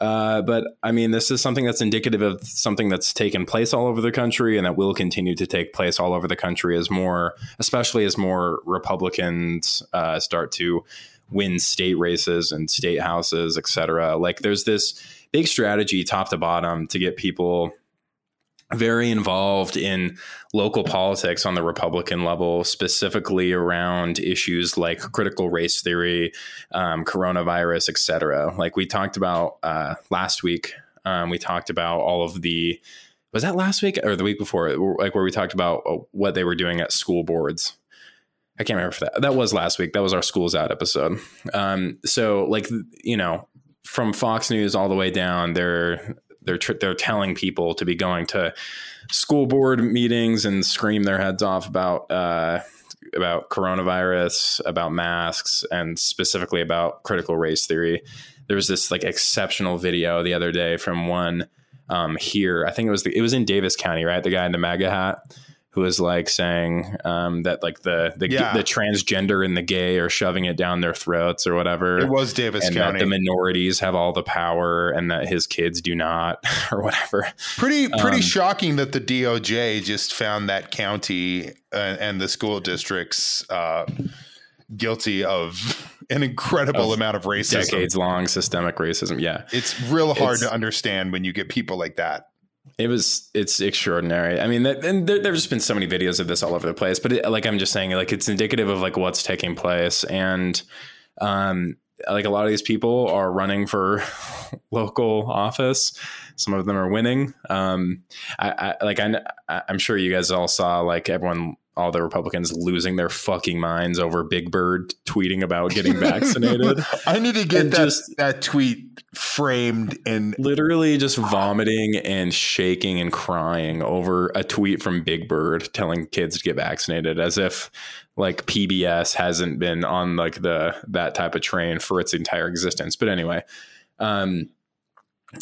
Uh, but I mean, this is something that's indicative of something that's taken place all over the country, and that will continue to take place all over the country as more, especially as more Republicans uh, start to win state races and state houses, et cetera. Like, there's this big strategy, top to bottom, to get people very involved in local politics on the Republican level, specifically around issues like critical race theory, um, coronavirus, et cetera. Like we talked about uh, last week, um, we talked about all of the. Was that last week or the week before? Like where we talked about uh, what they were doing at school boards. I can't remember if that that was last week. That was our schools out episode. Um, so like you know, from Fox News all the way down, they're they're tr- they're telling people to be going to school board meetings and scream their heads off about uh, about coronavirus, about masks, and specifically about critical race theory. There was this like exceptional video the other day from one um, here. I think it was the, it was in Davis County, right? The guy in the MAGA hat who was like saying um, that like the the, Yeah. the transgender and the gay are shoving it down their throats or whatever. It was Davis and County. that the minorities have all the power and that his kids do not [laughs] or whatever. Pretty pretty Um, shocking that the DOJ just found that county uh, and the school districts uh, guilty of [laughs] an incredible Of amount of racism. Decades long systemic racism. Yeah. It's real hard It's- to understand when you get people like that. It was it's extraordinary. I mean, and there, there's just been so many videos of this all over the place. But it, like I'm just saying, like it's indicative of like what's taking place, and um, like a lot of these people are running for [laughs] local office. Some of them are winning. Um, I, I like I, I'm sure you guys all saw like everyone, all the Republicans losing their fucking minds over Big Bird tweeting about getting vaccinated. [laughs] I need to get And that just- that tweet framed and literally just vomiting and shaking and crying over a tweet from Big Bird telling kids to get vaccinated as if like PBS hasn't been on like the that type of train for its entire existence. But anyway, um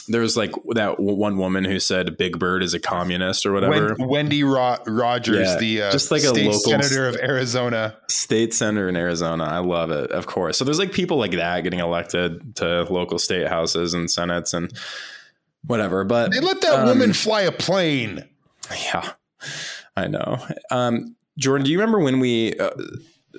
there was like that one woman who said Big Bird is a communist or whatever. Wen- Wendy Ro- Rogers, Yeah, the uh, just like a state local- senator of Arizona. State senator in Arizona. I love it, of course. So there's like people like that getting elected to local state houses and senates and whatever. But They let that um, woman fly a plane. Yeah, I know. Um, Jordan, do you remember when we? Uh,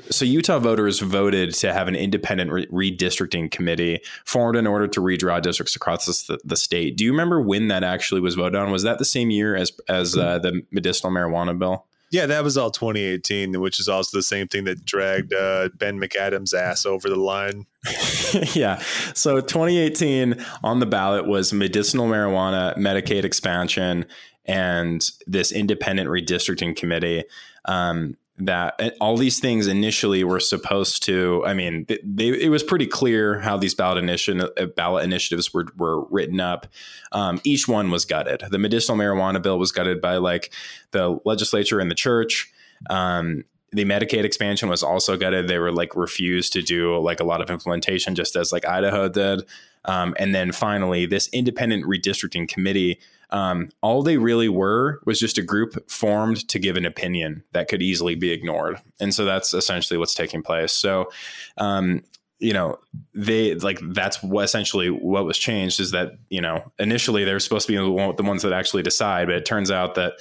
so Utah voters voted to have an independent re- redistricting committee formed in order to redraw districts across the, the state. Do you remember when that actually was voted on? Was that the same year as as uh, the medicinal marijuana bill? Yeah, that was all 2018, which is also the same thing that dragged uh, Ben McAdams' ass over the line. [laughs] yeah. So 2018 on the ballot was medicinal marijuana, Medicaid expansion, and this independent redistricting committee. Um, that all these things initially were supposed to. I mean, they, they, it was pretty clear how these ballot initiative ballot initiatives were were written up. Um, each one was gutted. The medicinal marijuana bill was gutted by like the legislature and the church. Um, the Medicaid expansion was also gutted. They were like refused to do like a lot of implementation, just as like Idaho did. Um, and then finally, this independent redistricting committee, um, all they really were was just a group formed to give an opinion that could easily be ignored. And so that's essentially what's taking place. So, um, you know, they like that's what essentially what was changed is that, you know, initially they're supposed to be the ones that actually decide, but it turns out that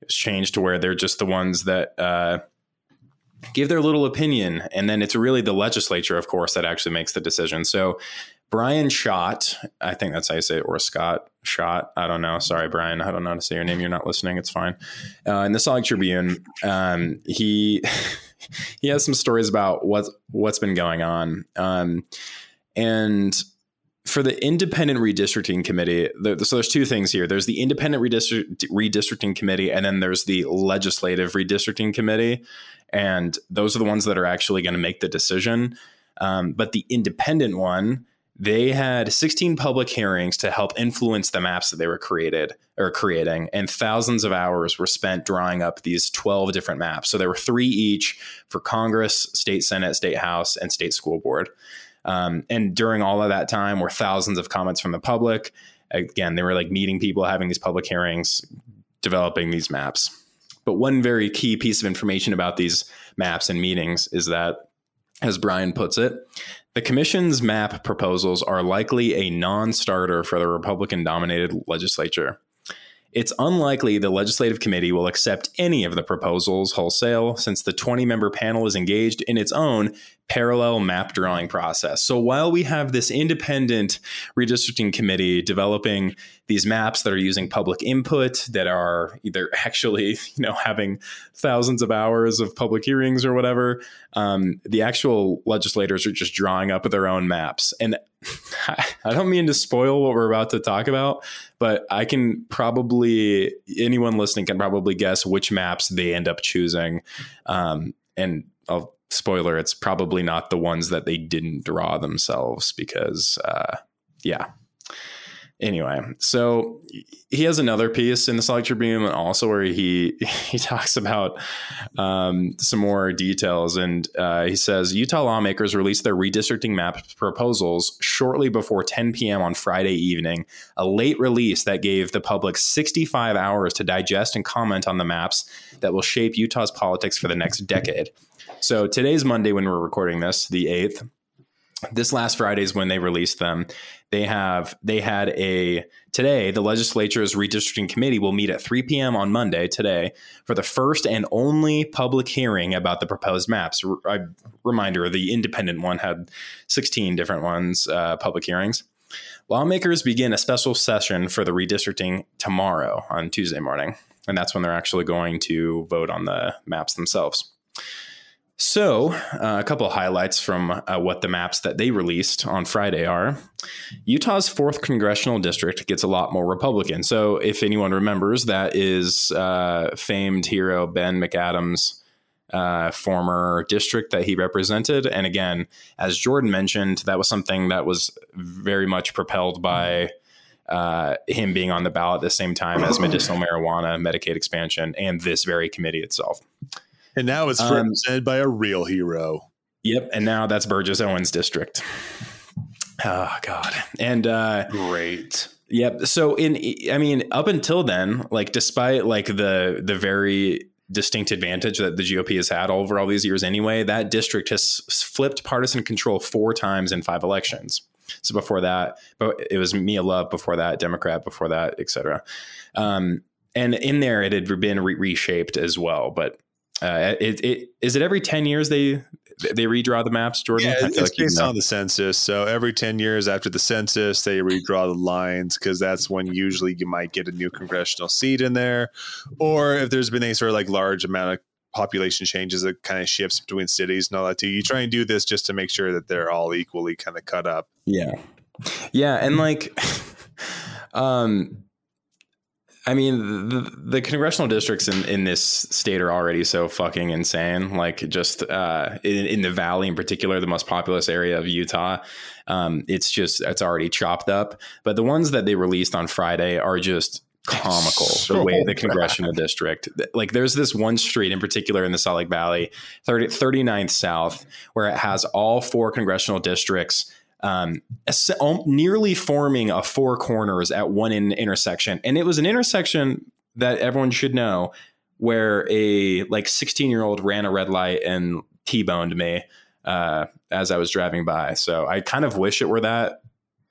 it was changed to where they're just the ones that, uh, give their little opinion. And then it's really the legislature, of course, that actually makes the decision. So Bryan Schott, I think that's how you say it, or Scott Schott. I don't know. Sorry, Bryan. I don't know how to say your name. You're not listening. It's fine. Uh, in the Salt Tribune, um, he [laughs] he has some stories about what's what's been going on. Um, and for the independent redistricting committee, the, so there's two things here. There's the independent redistrict, redistricting committee, and then there's the legislative redistricting committee, and those are the ones that are actually going to make the decision. Um, but the independent one, they had 16 public hearings to help influence the maps that they were created or creating, and thousands of hours were spent drawing up these 12 different maps. So there were three each for Congress, state Senate, state House, and state school board. Um, and during all of that time were thousands of comments from the public. Again, they were like meeting people, having these public hearings, developing these maps. But one very key piece of information about these maps and meetings is that, as Bryan puts it, the commission's map proposals are likely a non starter for the Republican dominated legislature. It's unlikely the legislative committee will accept any of the proposals wholesale since the 20 member panel is engaged in its own parallel map drawing process. So while we have this independent redistricting committee developing these maps that are using public input that are either [laughs] actually you know having thousands of hours of public hearings or whatever um, the actual legislators are just drawing up their own maps and [laughs] i don't mean to spoil what we're about to talk about but i can probably anyone listening can probably guess which maps they end up choosing um, and i'll spoiler it's probably not the ones that they didn't draw themselves because uh, yeah anyway, so he has another piece in the Salt Tribune and also where he [laughs] he talks about um, some more details, and uh, he says Utah lawmakers released their redistricting map proposals shortly before 10 p.m. on Friday evening, a late release that gave the public 65 hours to digest and comment on the maps that will shape Utah's politics for the next decade. So today's Monday when we're recording this, the 8th this last Friday is when they released them. They have they had a today the legislature's redistricting committee will meet at 3 p.m. on Monday today for the first and only public hearing about the proposed maps. Reminder: the independent one had 16 different ones uh, public hearings. Lawmakers begin a special session for the redistricting tomorrow on Tuesday morning, and that's when they're actually going to vote on the maps themselves. So, uh, a couple of highlights from uh, what the maps that they released on Friday are. Utah's fourth congressional district gets a lot more Republican. So, if anyone remembers, that is uh, famed hero Ben McAdams' uh, former district that he represented. And again, as Jordan mentioned, that was something that was very much propelled by. Uh, him being on the ballot at the same time as medicinal marijuana, Medicaid expansion, and this very committee itself. And now it's um, represented by a real hero. Yep. And now that's Burgess Owens district. Oh God. And uh great. Yep. So in I mean, up until then, like despite like the the very distinct advantage that the GOP has had over all these years anyway, that district has flipped partisan control four times in five elections. So before that, but it was Mia Love before that, Democrat before that, et cetera. Um, and in there, it had been re- reshaped as well. But uh, it, it, is it every 10 years they they redraw the maps, Jordan? Yeah, it's like based you know. on the census. So every 10 years after the census, they redraw the lines because that's when usually you might get a new congressional seat in there. Or if there's been any sort of like large amount of population changes that kind of shifts between cities and all that too. You try and do this just to make sure that they're all equally kind of cut up. Yeah. Yeah. And like, [laughs] um, I mean, the, the congressional districts in, in this state are already so fucking insane. Like, just uh, in, in, the valley, in particular, the most populous area of Utah, um, it's just it's already chopped up. But the ones that they released on Friday are just comical. So [laughs] the way the congressional bad. district, like, there's this one street in particular in the Salt Lake Valley, 30, 39th South, where it has all four congressional districts um, nearly forming a four corners at one in intersection. And it was an intersection that everyone should know where a like 16 year old ran a red light and T-boned me uh, as I was driving by. So I kind of wish it were that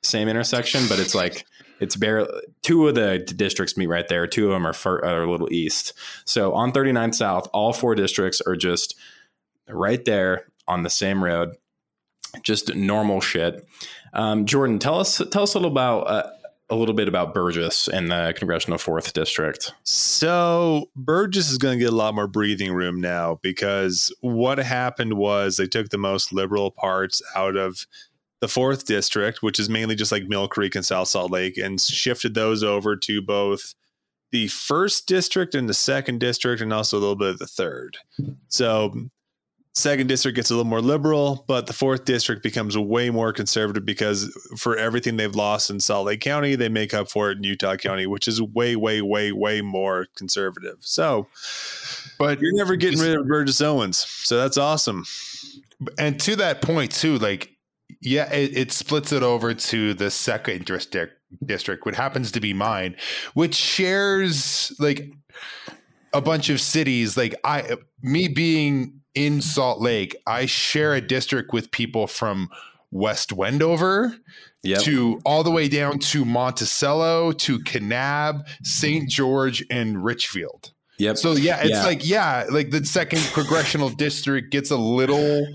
same intersection, but it's like it's barely two of the districts meet right there. Two of them are, far, are a little east. So on 39th South, all four districts are just right there on the same road just normal shit. Um, Jordan, tell us tell us a little about uh, a little bit about Burgess and the congressional fourth district. So Burgess is going to get a lot more breathing room now because what happened was they took the most liberal parts out of the fourth district, which is mainly just like Millcreek and South Salt Lake, and shifted those over to both the first district and the second district, and also a little bit of the third. So second district gets a little more liberal, but the fourth district becomes way more conservative because for everything they've lost in Salt Lake County, they make up for it in Utah County, which is way, way, way, way more conservative. So, but you're never getting rid of Burgess Owens. So that's awesome. And to that point, too, like, yeah, it, it splits it over to the second district, district, what happens to be mine, which shares like a bunch of cities. Like, I, me being in Salt Lake, I share a district with people from West Wendover yep. to all the way down to Monticello to Kanab, St. George, and Richfield. Yep. So yeah, it's yeah. like yeah, like the second congressional district gets a little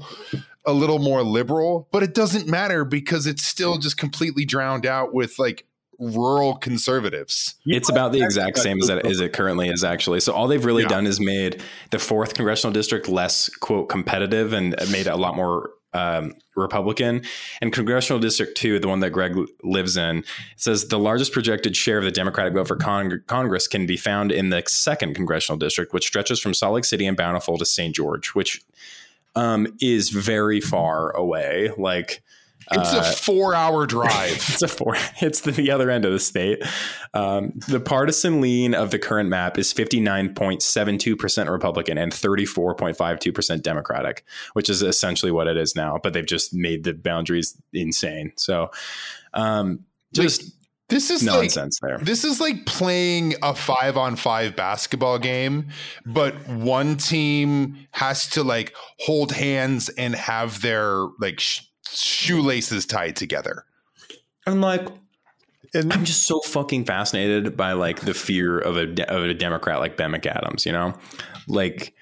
a little more liberal, but it doesn't matter because it's still just completely drowned out with like rural conservatives. It's about the exact same as it, as it currently is, actually. So all they've really yeah. done is made the fourth congressional district less quote competitive and made it a lot more um, Republican. And congressional district two, the one that Greg lives in, says the largest projected share of the Democratic vote for Cong- Congress can be found in the second congressional district, which stretches from Salt Lake City and Bountiful to St. George, which um, is very far away. Like It's Uh, a four-hour drive. [laughs] it's a four. It's the, the other end of the state. Um, the partisan lean of the current map is 59.72% Republican and 34.52% Democratic, which is essentially what it is now. But they've just made the boundaries insane. So, um, just this is like nonsense there. This is like playing a five on five basketball game, but one team has to like hold hands and have their like sh- shoelaces tied together. I'm like, And I'm just so fucking fascinated by like the fear of a de- of a Democrat like Ben McAdams. You know, like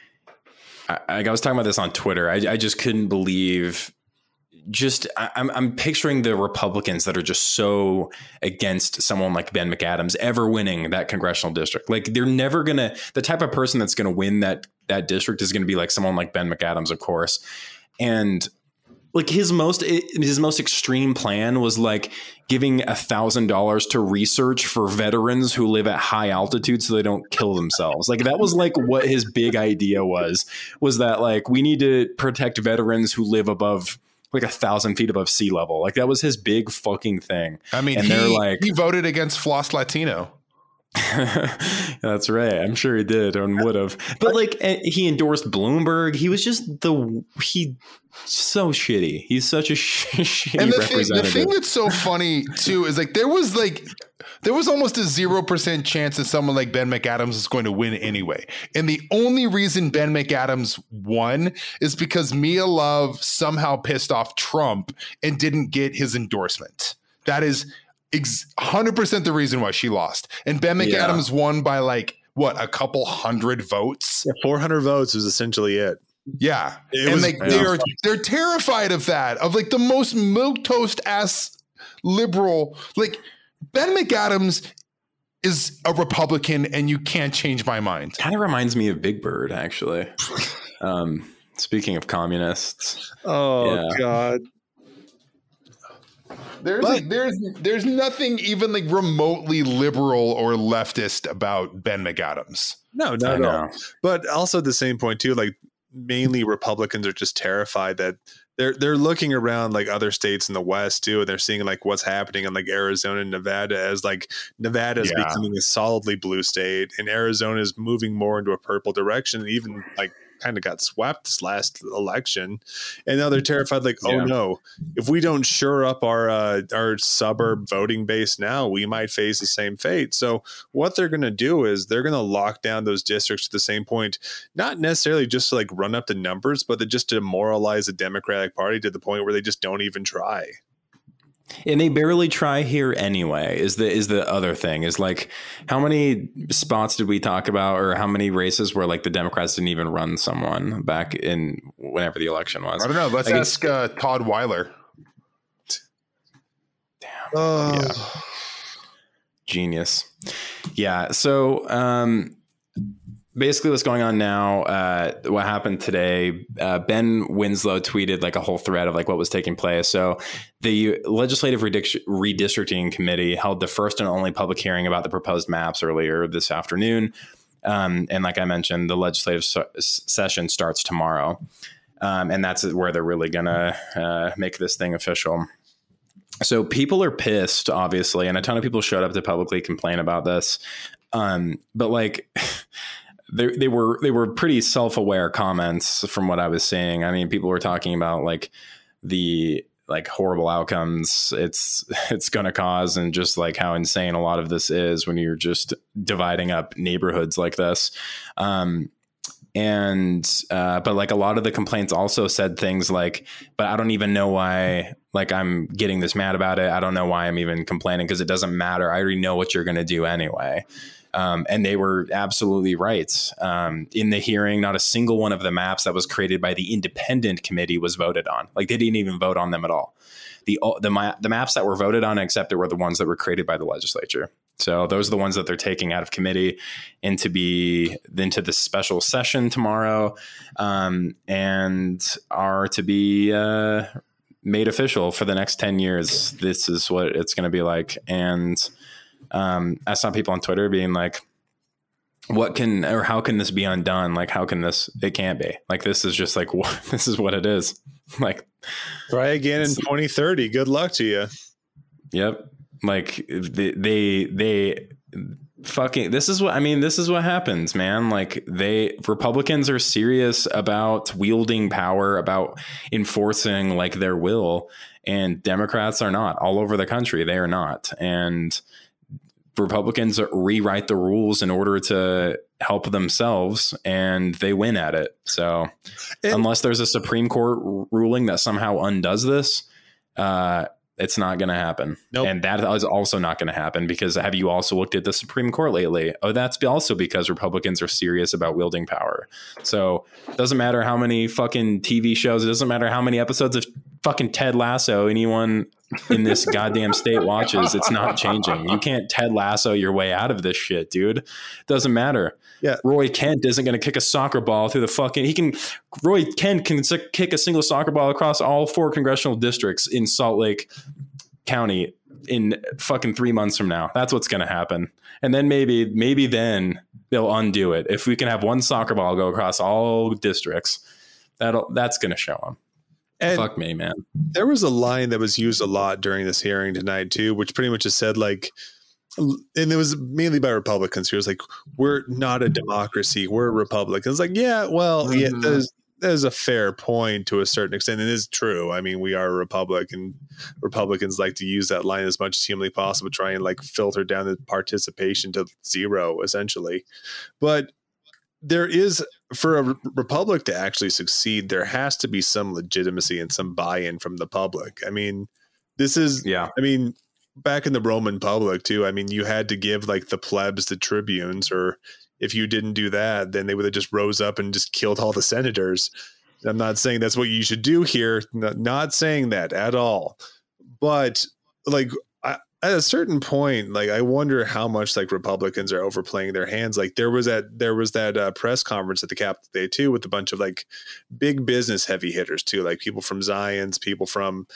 I, I was talking about this on Twitter. I, I just couldn't believe. Just I, I'm I'm picturing the Republicans that are just so against someone like Ben McAdams ever winning that congressional district. Like they're never gonna. The type of person that's gonna win that that district is gonna be like someone like Ben McAdams, of course, and like his most eh, his most extreme plan was like giving a thousand dollars to research for veterans who live at high altitude so they don't kill themselves. Like that was like what his big idea was was that like we need to protect veterans who live above like a thousand feet above sea level. Like that was his big fucking thing. I mean, And he, they're like- he voted against Floss Latino. [laughs] That's right. I'm sure he did and would have. But like eh, he endorsed Bloomberg. He was just the he so shitty. He's such a sh- [laughs] shitty And the thing, the thing that's so funny too is like there was like there was almost a zero percent chance that someone like Ben McAdams is going to win anyway. And the only reason Ben McAdams won is because Mia Love somehow pissed off Trump and didn't get his endorsement. That is ex- 100% the reason why she lost. And Ben Yeah. McAdams won by like what a couple hundred votes. 400 votes was essentially it. Yeah. It and was- like yeah. they're they're terrified of that, of like the most milk toast ass liberal. Like Ben McAdams is a Republican and you can't change my mind. kind of reminds me of Big Bird, actually. [laughs] um, speaking of communists, Oh Yeah. God. There's But- like, there's there's nothing even like remotely liberal or leftist about Ben McAdams. No, I not at all. But also at the same point too, like mainly Republicans are just terrified that they're they're looking around like other states in the West too, and they're seeing like what's happening in like Arizona and Nevada as like Nevada is Yeah. becoming a solidly blue state, and Arizona is moving more into a purple direction, and even like kind of got swept this last election, and now they're terrified like, oh Yeah. no, if we don't shore up our uh, our suburb voting base now, we might face the same fate. So what they're going to do is they're going to lock down those districts to the same point, not necessarily just to like run up the numbers, but to just demoralize the Democratic Party to the point where they just don't even try. And they barely try here anyway. Is the is the other thing is like how many spots did we talk about, or how many races where like the Democrats didn't even run someone back in whenever the election was? I don't know. Let's Like, ask uh, Todd Weiler. Oh, Yeah. genius yeah so um basically what's going on now uh what happened today uh ben winslow tweeted like a whole thread of like what was taking place. So the legislative redistricting committee held the first and only public hearing about the proposed maps earlier this afternoon. Um, and like i mentioned the legislative se- session starts tomorrow. Um, and that's where they're really gonna uh, make this thing official. So people are pissed, obviously, and a ton of people showed up to publicly complain about this. Um, but like, [laughs] they they were they were pretty self aware comments from what I was seeing. I mean, people were talking about like the like horrible outcomes it's [laughs] it's going to cause and just like how insane a lot of this is when you're just dividing up neighborhoods like this. Um and uh but like a lot of the complaints also said things like but i don't even know why like i'm getting this mad about it. I don't know why i'm even complaining because it doesn't matter. I already know what you're going to do anyway um, and they were absolutely right. Um, in the hearing, not a single one of the maps that was created by the independent committee was voted on. Like they didn't even vote on them at all. The the, ma- the maps that were voted on, except it were the ones that were created by the legislature. So those are the ones that they're taking out of committee into be into the special session tomorrow, um, and are to be uh, made official for the next ten years. This is what it's going to be like, and um, I saw people on Twitter being like, "What can or how can this be undone? Like, how can this? It can't be. Like, this is just like [laughs] what this is what it is. [laughs] like try again in 2030. Good luck to you. Yep. Like they, they, they fucking this is what I mean this is what happens man like they Republicans are serious about wielding power about enforcing like their will and Democrats are not all over the country they are not and Republicans rewrite the rules in order to help themselves and they win at it so and, unless there's a Supreme Court ruling that somehow undoes this uh it's not going to happen. Nope. And that is also not going to happen because have you also looked at the Supreme Court lately? Oh, that's also because Republicans are serious about wielding power. So it doesn't matter how many fucking TV shows, it doesn't matter how many episodes of fucking Ted Lasso anyone in this [laughs] goddamn state watches. It's not changing. You can't Ted Lasso your way out of this shit, dude. It doesn't matter. Yeah. Roy Kent isn't going to kick a soccer ball through the fucking. He can. Roy Kent can kick a single soccer ball across all four congressional districts in Salt Lake County in fucking three months from now. That's what's going to happen. And then maybe, maybe then they'll undo it. If we can have one soccer ball go across all districts, that'll that's going to show them. And Fuck me, man. There was a line that was used a lot during this hearing tonight too, which pretty much just said like, and it was mainly by Republicans. Who was like, "We're not a democracy. We're a republic." It's like, yeah, well, mm-hmm. yeah, there's there's a fair point to a certain extent. It is true. I mean, we are a republic, and Republicans like to use that line as much as humanly possible, try and like filter down the participation to zero, essentially. But there is for a republic to actually succeed, there has to be some legitimacy and some buy-in from the public. I mean, this is yeah. I mean, back in the Roman public too. I mean, you had to give like the plebs the tribunes, or if you didn't do that, then they would have just rose up and just killed all the senators. I'm not saying that's what you should do here. Not saying that at all. But like at a certain point, like I wonder how much like Republicans are overplaying their hands. Like there was that there was that uh, press conference at the Capitol Day too, with a bunch of like big business heavy hitters too, like people from Zions, people from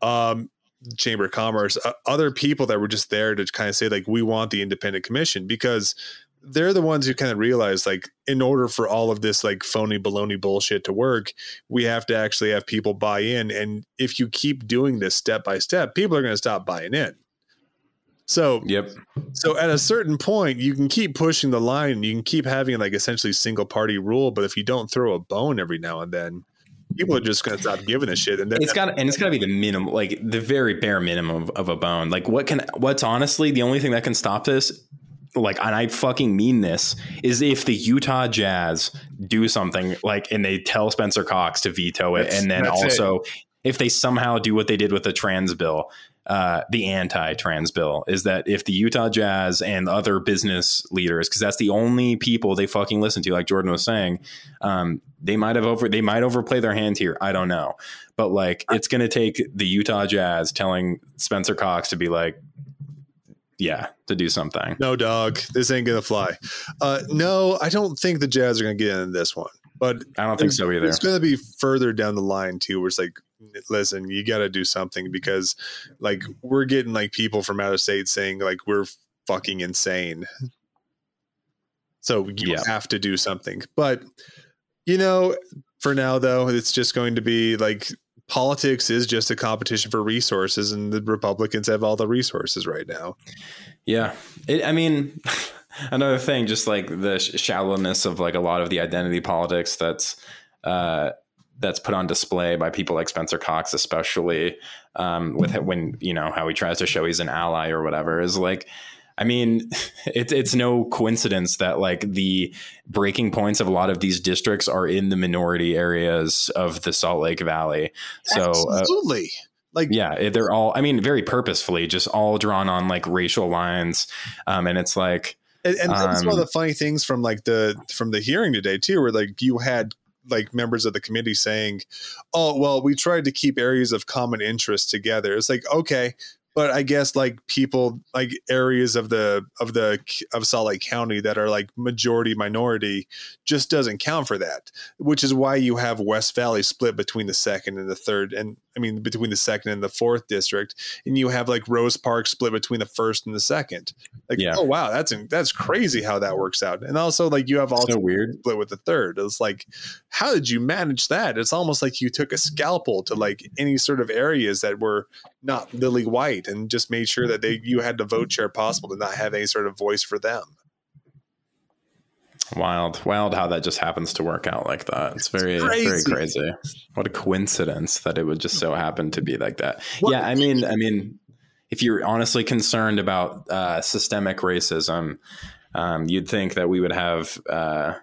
um, Chamber of Commerce, uh, other people that were just there to kind of say like we want the independent commission because they're the ones who kind of realize like in order for all of this like phony baloney bullshit to work we have to actually have people buy in and if you keep doing this step by step people are going to stop buying in so yep. So at a certain point, you can keep pushing the line. You can keep having like essentially single party rule, but if you don't throw a bone every now and then, people are just going to stop giving a shit. And it's got and it's got to be the minimum, like the very bare minimum of, of a bone. Like what can what's honestly the only thing that can stop this like and I fucking mean this is if the Utah Jazz do something like and they tell Spencer Cox to veto it that's, and then also it. if they somehow do what they did with the trans bill uh, the anti-trans bill is that if the Utah Jazz and other business leaders, because that's the only people they fucking listen to, like Jordan was saying, um, they might have over they might overplay their hand here. I don't know, but like it's going to take the Utah Jazz telling Spencer Cox to be like, yeah, to do something. No, dog, this ain't gonna fly. Uh, no, I don't think the Jazz are gonna get in this one. But I don't think so either. It's going to be further down the line too, where it's like listen, you got to do something because like we're getting like people from out of state saying like we're fucking insane. So you yeah. have to do something. But you know, for now though, it's just going to be like politics is just a competition for resources and the Republicans have all the resources right now. Yeah. It, I mean, [laughs] another thing just like the shallowness of like a lot of the identity politics that's uh that's put on display by people like Spencer Cox, especially um, with when you know how he tries to show he's an ally or whatever, is like. I mean, [laughs] it's it's no coincidence that like the breaking points of a lot of these districts are in the minority areas of the Salt Lake Valley. So uh, absolutely. Uh, like yeah they're all i mean very purposefully just all drawn on like racial lines um and it's like and, and that's um, one of um, the funny things from like the from the hearing today too where like you had like members of the committee saying, "Oh, well, we tried to keep areas of common interest together." It's like, okay, but I guess like people like areas of the of the of Salt Lake County that are like majority minority just doesn't count for that, which is why you have West Valley split between the second and the third, and I mean between the second and the fourth district, and you have like Rose Park split between the first and the second. Like, Yeah. oh wow, that's that's crazy how that works out, and also like you have also so weird. split with the third. It's like, how did you manage that? It's almost like you took a scalpel to like any sort of areas that were not lily white and just made sure that they you had the vote share possible to not have any sort of voice for them. Wild, wild how that just happens to work out like that. It's very, very crazy. crazy. What a coincidence that it would just so happen to be like that. Well- yeah, I mean, I mean, if you're honestly concerned about uh, systemic racism, um, you'd think that we would have uh,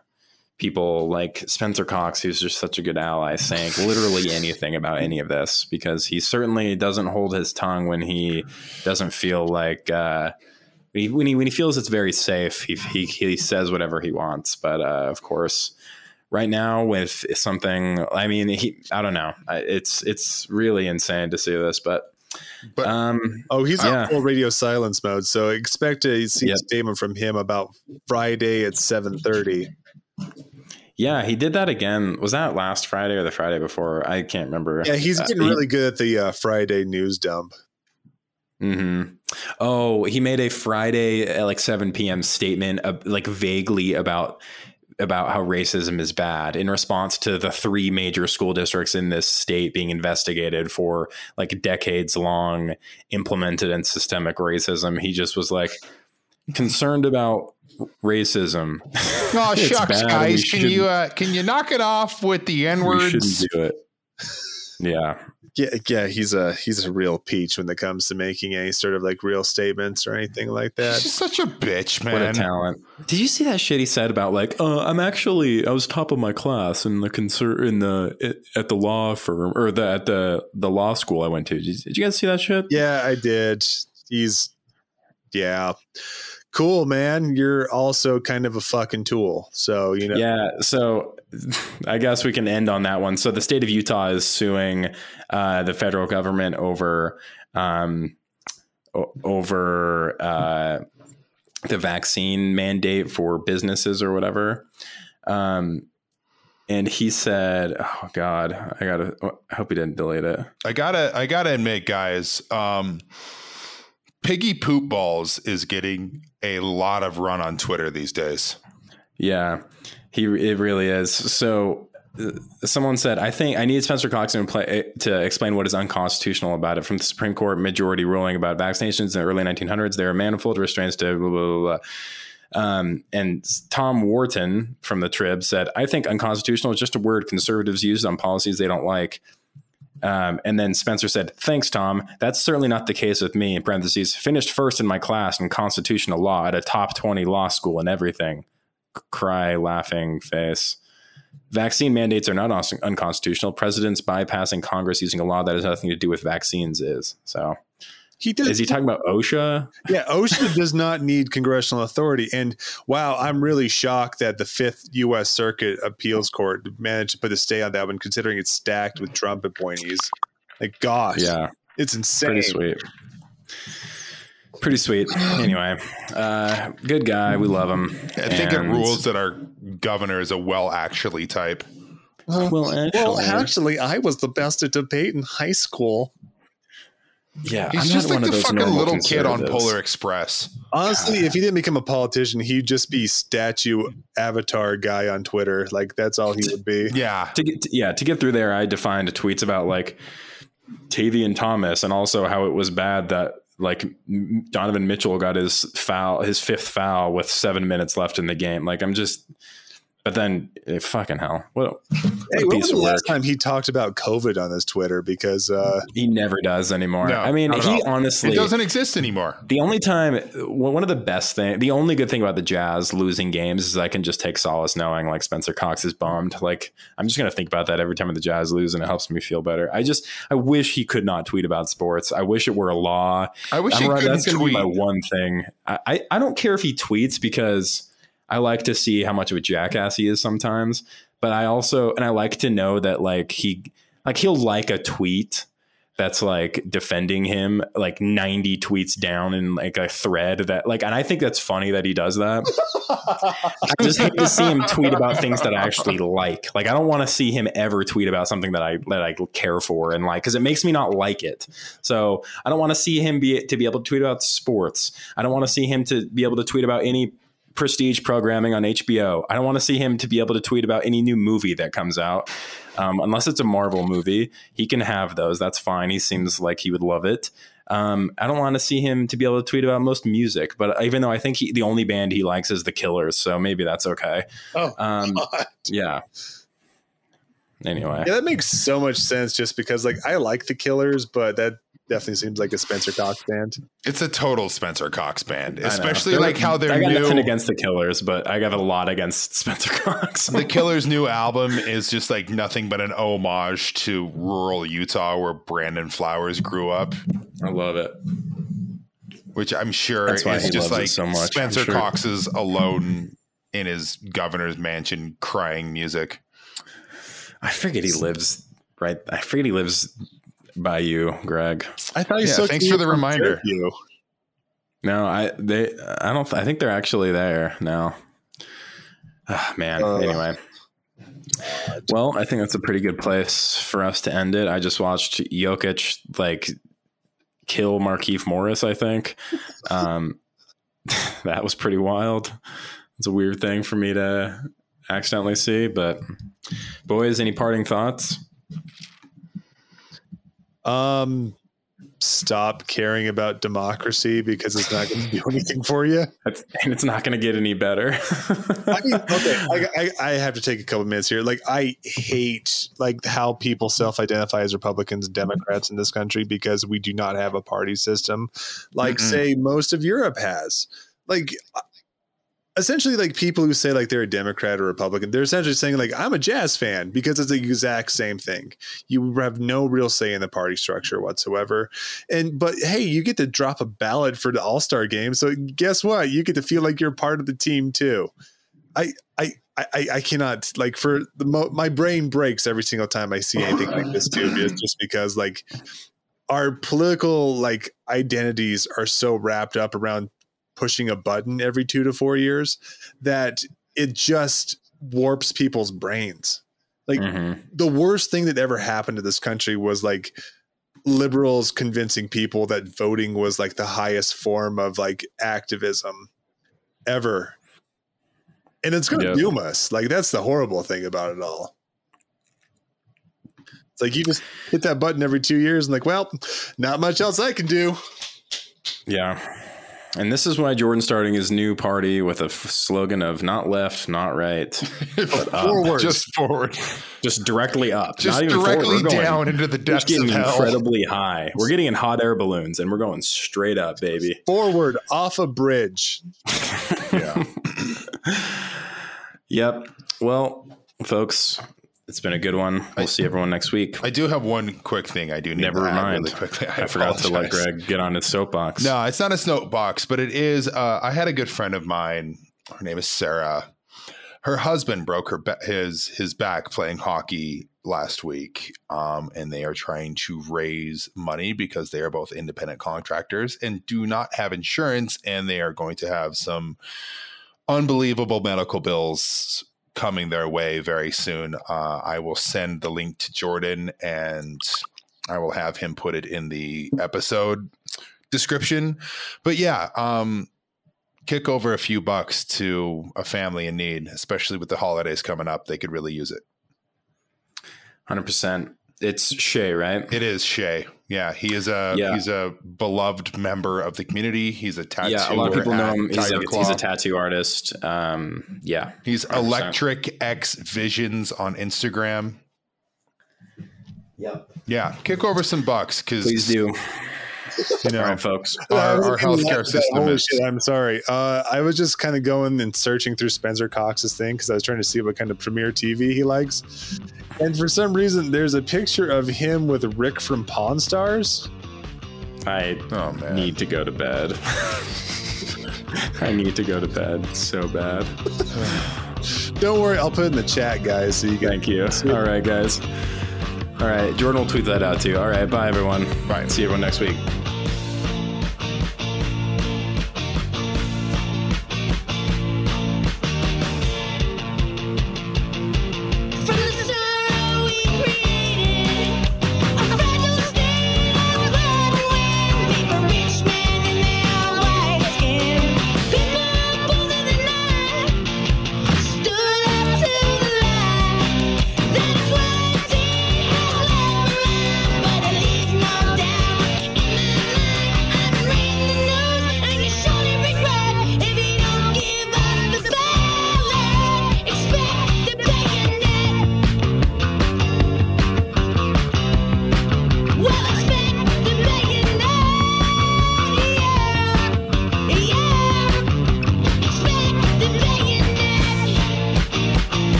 people like Spencer Cox, who's just such a good ally, saying literally [laughs] anything about any of this because he certainly doesn't hold his tongue when he doesn't feel like. Uh, when he, when he feels it's very safe, he he, he says whatever he wants. But uh, of course, right now with something, I mean, he I don't know. It's it's really insane to see this, but But- um, Oh, he's Yeah. full radio silence mode, so expect to see Yep. a statement from him about Friday at seven thirty. Yeah, he did that again. Was that last Friday or the Friday before? I can't remember. Yeah, he's Uh, getting he- really good at the uh, Friday news dump. hmm Oh, he made a Friday at like 7 p.m. statement, uh, like vaguely about about how racism is bad in response to the three major school districts in this state being investigated for like decades long implemented and systemic racism. He just was like concerned about racism. Oh [laughs] It's shucks, guys! Can you uh, can you knock it off with the n we words? shouldn't do it. Yeah. Yeah, yeah, he's a he's a real peach when it comes to making any sort of like real statements or anything like that. just such a bitch, man. What a talent! Did you see that shit he said about like, uh, I'm actually I was top of my class in the concert in the at the law firm or the at the the law school I went to. Did you, did you guys see that shit? Yeah, I did. He's yeah. Cool, man. You're also kind of a fucking tool. So, you know, Yeah. So [laughs] I guess we can end on that one. So the state of Utah is suing uh, the federal government over um, o- over uh, the vaccine mandate for businesses or whatever. Um, and he said, "Oh God, I gotta. I hope he didn't delete it." I gotta I gotta admit, guys, um, Piggy Poop Balls is getting a lot of run on Twitter these days. Yeah, he it really is. So uh, someone said, "I think I need Spencer Cox to, play, to explain what is unconstitutional about it." From the Supreme Court majority ruling about vaccinations in the early 1900s, there are manifold restraints to blah blah. blah. Um, and Tom Wharton from the Trib said, "I think unconstitutional is just a word conservatives use on policies they don't like." Um, and then Spencer said, "Thanks, Tom. That's certainly not the case with me." In parentheses, finished first in my class in constitutional law at a top twenty law school and everything. Cry, laughing face. Vaccine mandates are not unconstitutional. Presidents bypassing Congress using a law that has nothing to do with vaccines is. So, he does. is he talking about OSHA? Yeah, OSHA does not need congressional authority. And wow, I'm really shocked that the Fifth U.S. Circuit Appeals Court managed to put a stay on that one, considering it's stacked with Trump appointees. Like, gosh, Yeah, it's insane. pretty sweet. Pretty sweet. Anyway, uh, good guy. We love him. I think it rules that our governor is a well actually type. Well, actually, Well, actually, I was the best at debate in high school. Yeah, He's I'm just not like one of the those fucking little kid on. Polar Express. Honestly, if he didn't become a politician, he'd just be statue avatar guy on Twitter. Like that's all he would be. [laughs] Yeah. to get yeah to get through there i defined tweets about like tavion thomas and also how it was bad that like donovan mitchell got his foul his fifth foul with seven minutes left in the game like i'm just but then eh, fucking hell what, a- what Hey, a when piece was the work last time he talked about COVID on his Twitter? Because uh, he never does anymore No, i mean he all. honestly It doesn't exist anymore. the only time, well, one of the best thing, the only good thing about the Jazz losing games is I can just take solace knowing like Spencer Cox is bummed. Like I'm just gonna think about that every time the Jazz lose, and it helps me feel better. I just I wish he could not tweet about sports. I wish it were a law. I wish I'm he right, couldn't that's gonna tweet. be my one thing. I, I I don't care if he tweets because I like to see how much of a jackass he is sometimes. But I also and I like to know that like he like he'll like a tweet that's like defending him like 90 tweets down in like a thread that like and I think that's funny that he does that. I just hate to see him tweet about things that I actually like. Like I don't want to see him ever tweet about something that I that I care for and like cuz it makes me not like it. So, I don't want to see him be to be able to tweet about sports. I don't want to see him to be able to tweet about any prestige programming on HBO. I don't want to see him to be able to tweet about any new movie that comes out. Um, unless it's a Marvel movie, he can have those. That's fine. He seems like he would love it. Um, I don't want to see him to be able to tweet about most music, but even though I think he, the only band he likes is the Killers, so maybe that's okay. Oh, Um, [laughs] yeah. Anyway, Yeah, that makes so much sense just because like I like the killers, but that definitely seems like a Spencer Cox band. It's a total Spencer Cox band, I know. especially They're like how I their got nothing against the Killers, but I got a lot against [laughs] Spencer Cox. the Killers' new album is just like nothing but an homage to rural Utah where Brandon Flowers grew up, I love it. which I'm sure is just like so much, Spencer sure. Cox is alone in his governor's mansion crying music. I forget he lives right. I forget he lives by you, Greg. I thought you Yeah, so thanks for the reminder. You. No, I they I don't I think they're actually there now. Ah, man. Uh, anyway. Well, I think that's a pretty good place for us to end it. I just watched Jokic like kill Markieff Morris, I think. Um [laughs] that was pretty wild. It's a weird thing for me to accidentally see, but boys, any parting thoughts? Um, stop caring about democracy because it's not going to do [laughs] anything for you. That's, and it's not going to get any better. [laughs] I mean, okay, I, I, I have to take a couple minutes here. Like, I hate like how people self-identify as Republicans and Democrats in this country because we do not have a party system, like Mm-mm. say most of Europe has. Like, essentially, like people who say like they're a Democrat or Republican, they're essentially saying like I'm a jazz fan because it's the exact same thing. You have no real say in the party structure whatsoever. And but hey, you get to drop a ballot for the All Star game, so guess what? You get to feel like you're part of the team too. I I I, I cannot like for the mo- my brain breaks every single time I see anything like this too, just just because like our political like identities are so wrapped up around pushing a button every two to four years that it just warps people's brains. Like Mhm. the worst thing that ever happened to this country was like liberals convincing people that voting was like the highest form of like activism ever. And it's going to Yep. doom us. Like that's the horrible thing about it all. It's like you just hit that button every two years and like, well, not much else I can do. Yeah. And this is why Jordan's starting his new party with a f- slogan of not left, not right, [laughs] Forward. just forward, just directly up, just not even directly We're going- down into the We're depths getting of hell. incredibly high. We're getting in hot air balloons, and we're going straight up, baby. Forward off a bridge. [laughs] Yeah. [laughs] Yep. Well, folks, it's been a good one. We'll I- see everyone next week. I do have one quick thing I do need Never to add mind. really quickly. I, forgot to let. Greg get on his soapbox. No, it's not a soapbox, but it is. Uh, I had a good friend of mine. Her name is Sarah. Her husband broke her ba- his his back playing hockey last week, um, and they are trying to raise money because they are both independent contractors and do not have insurance, and they are going to have some unbelievable medical bills coming their way very soon. Uh, I will send the link to Jordan and I will have him put it in the episode description. But yeah, um, kick over a few bucks to a family in need, especially with the holidays coming up. They could really use it. hundred percent. It's Shay, right? It is Shay. Yeah, he is a Yeah. he's a beloved member of the community. He's a tattoo. yeah, a lot of people know him. He's a, he's a tattoo artist. Um, yeah, He's 100%. Electric X Visions on Instagram. Yep. Yeah, kick over some bucks because Please do. you know All right, folks. our, Uh, our healthcare system Holy is shit, I'm sorry. Uh, I was just kind of going and searching through Spencer Cox's thing because I was trying to see what kind of premiere TV he likes. And for some reason, there's a picture of him with Rick from Pawn Stars. I oh man. need to go to bed. [laughs] I need to go to bed so bad. Don't worry, I'll put it in the chat, guys, so you can. Thank you. All right, guys. All right, Jordan will tweet that out too. All right, bye everyone. Bye. See you everyone next week.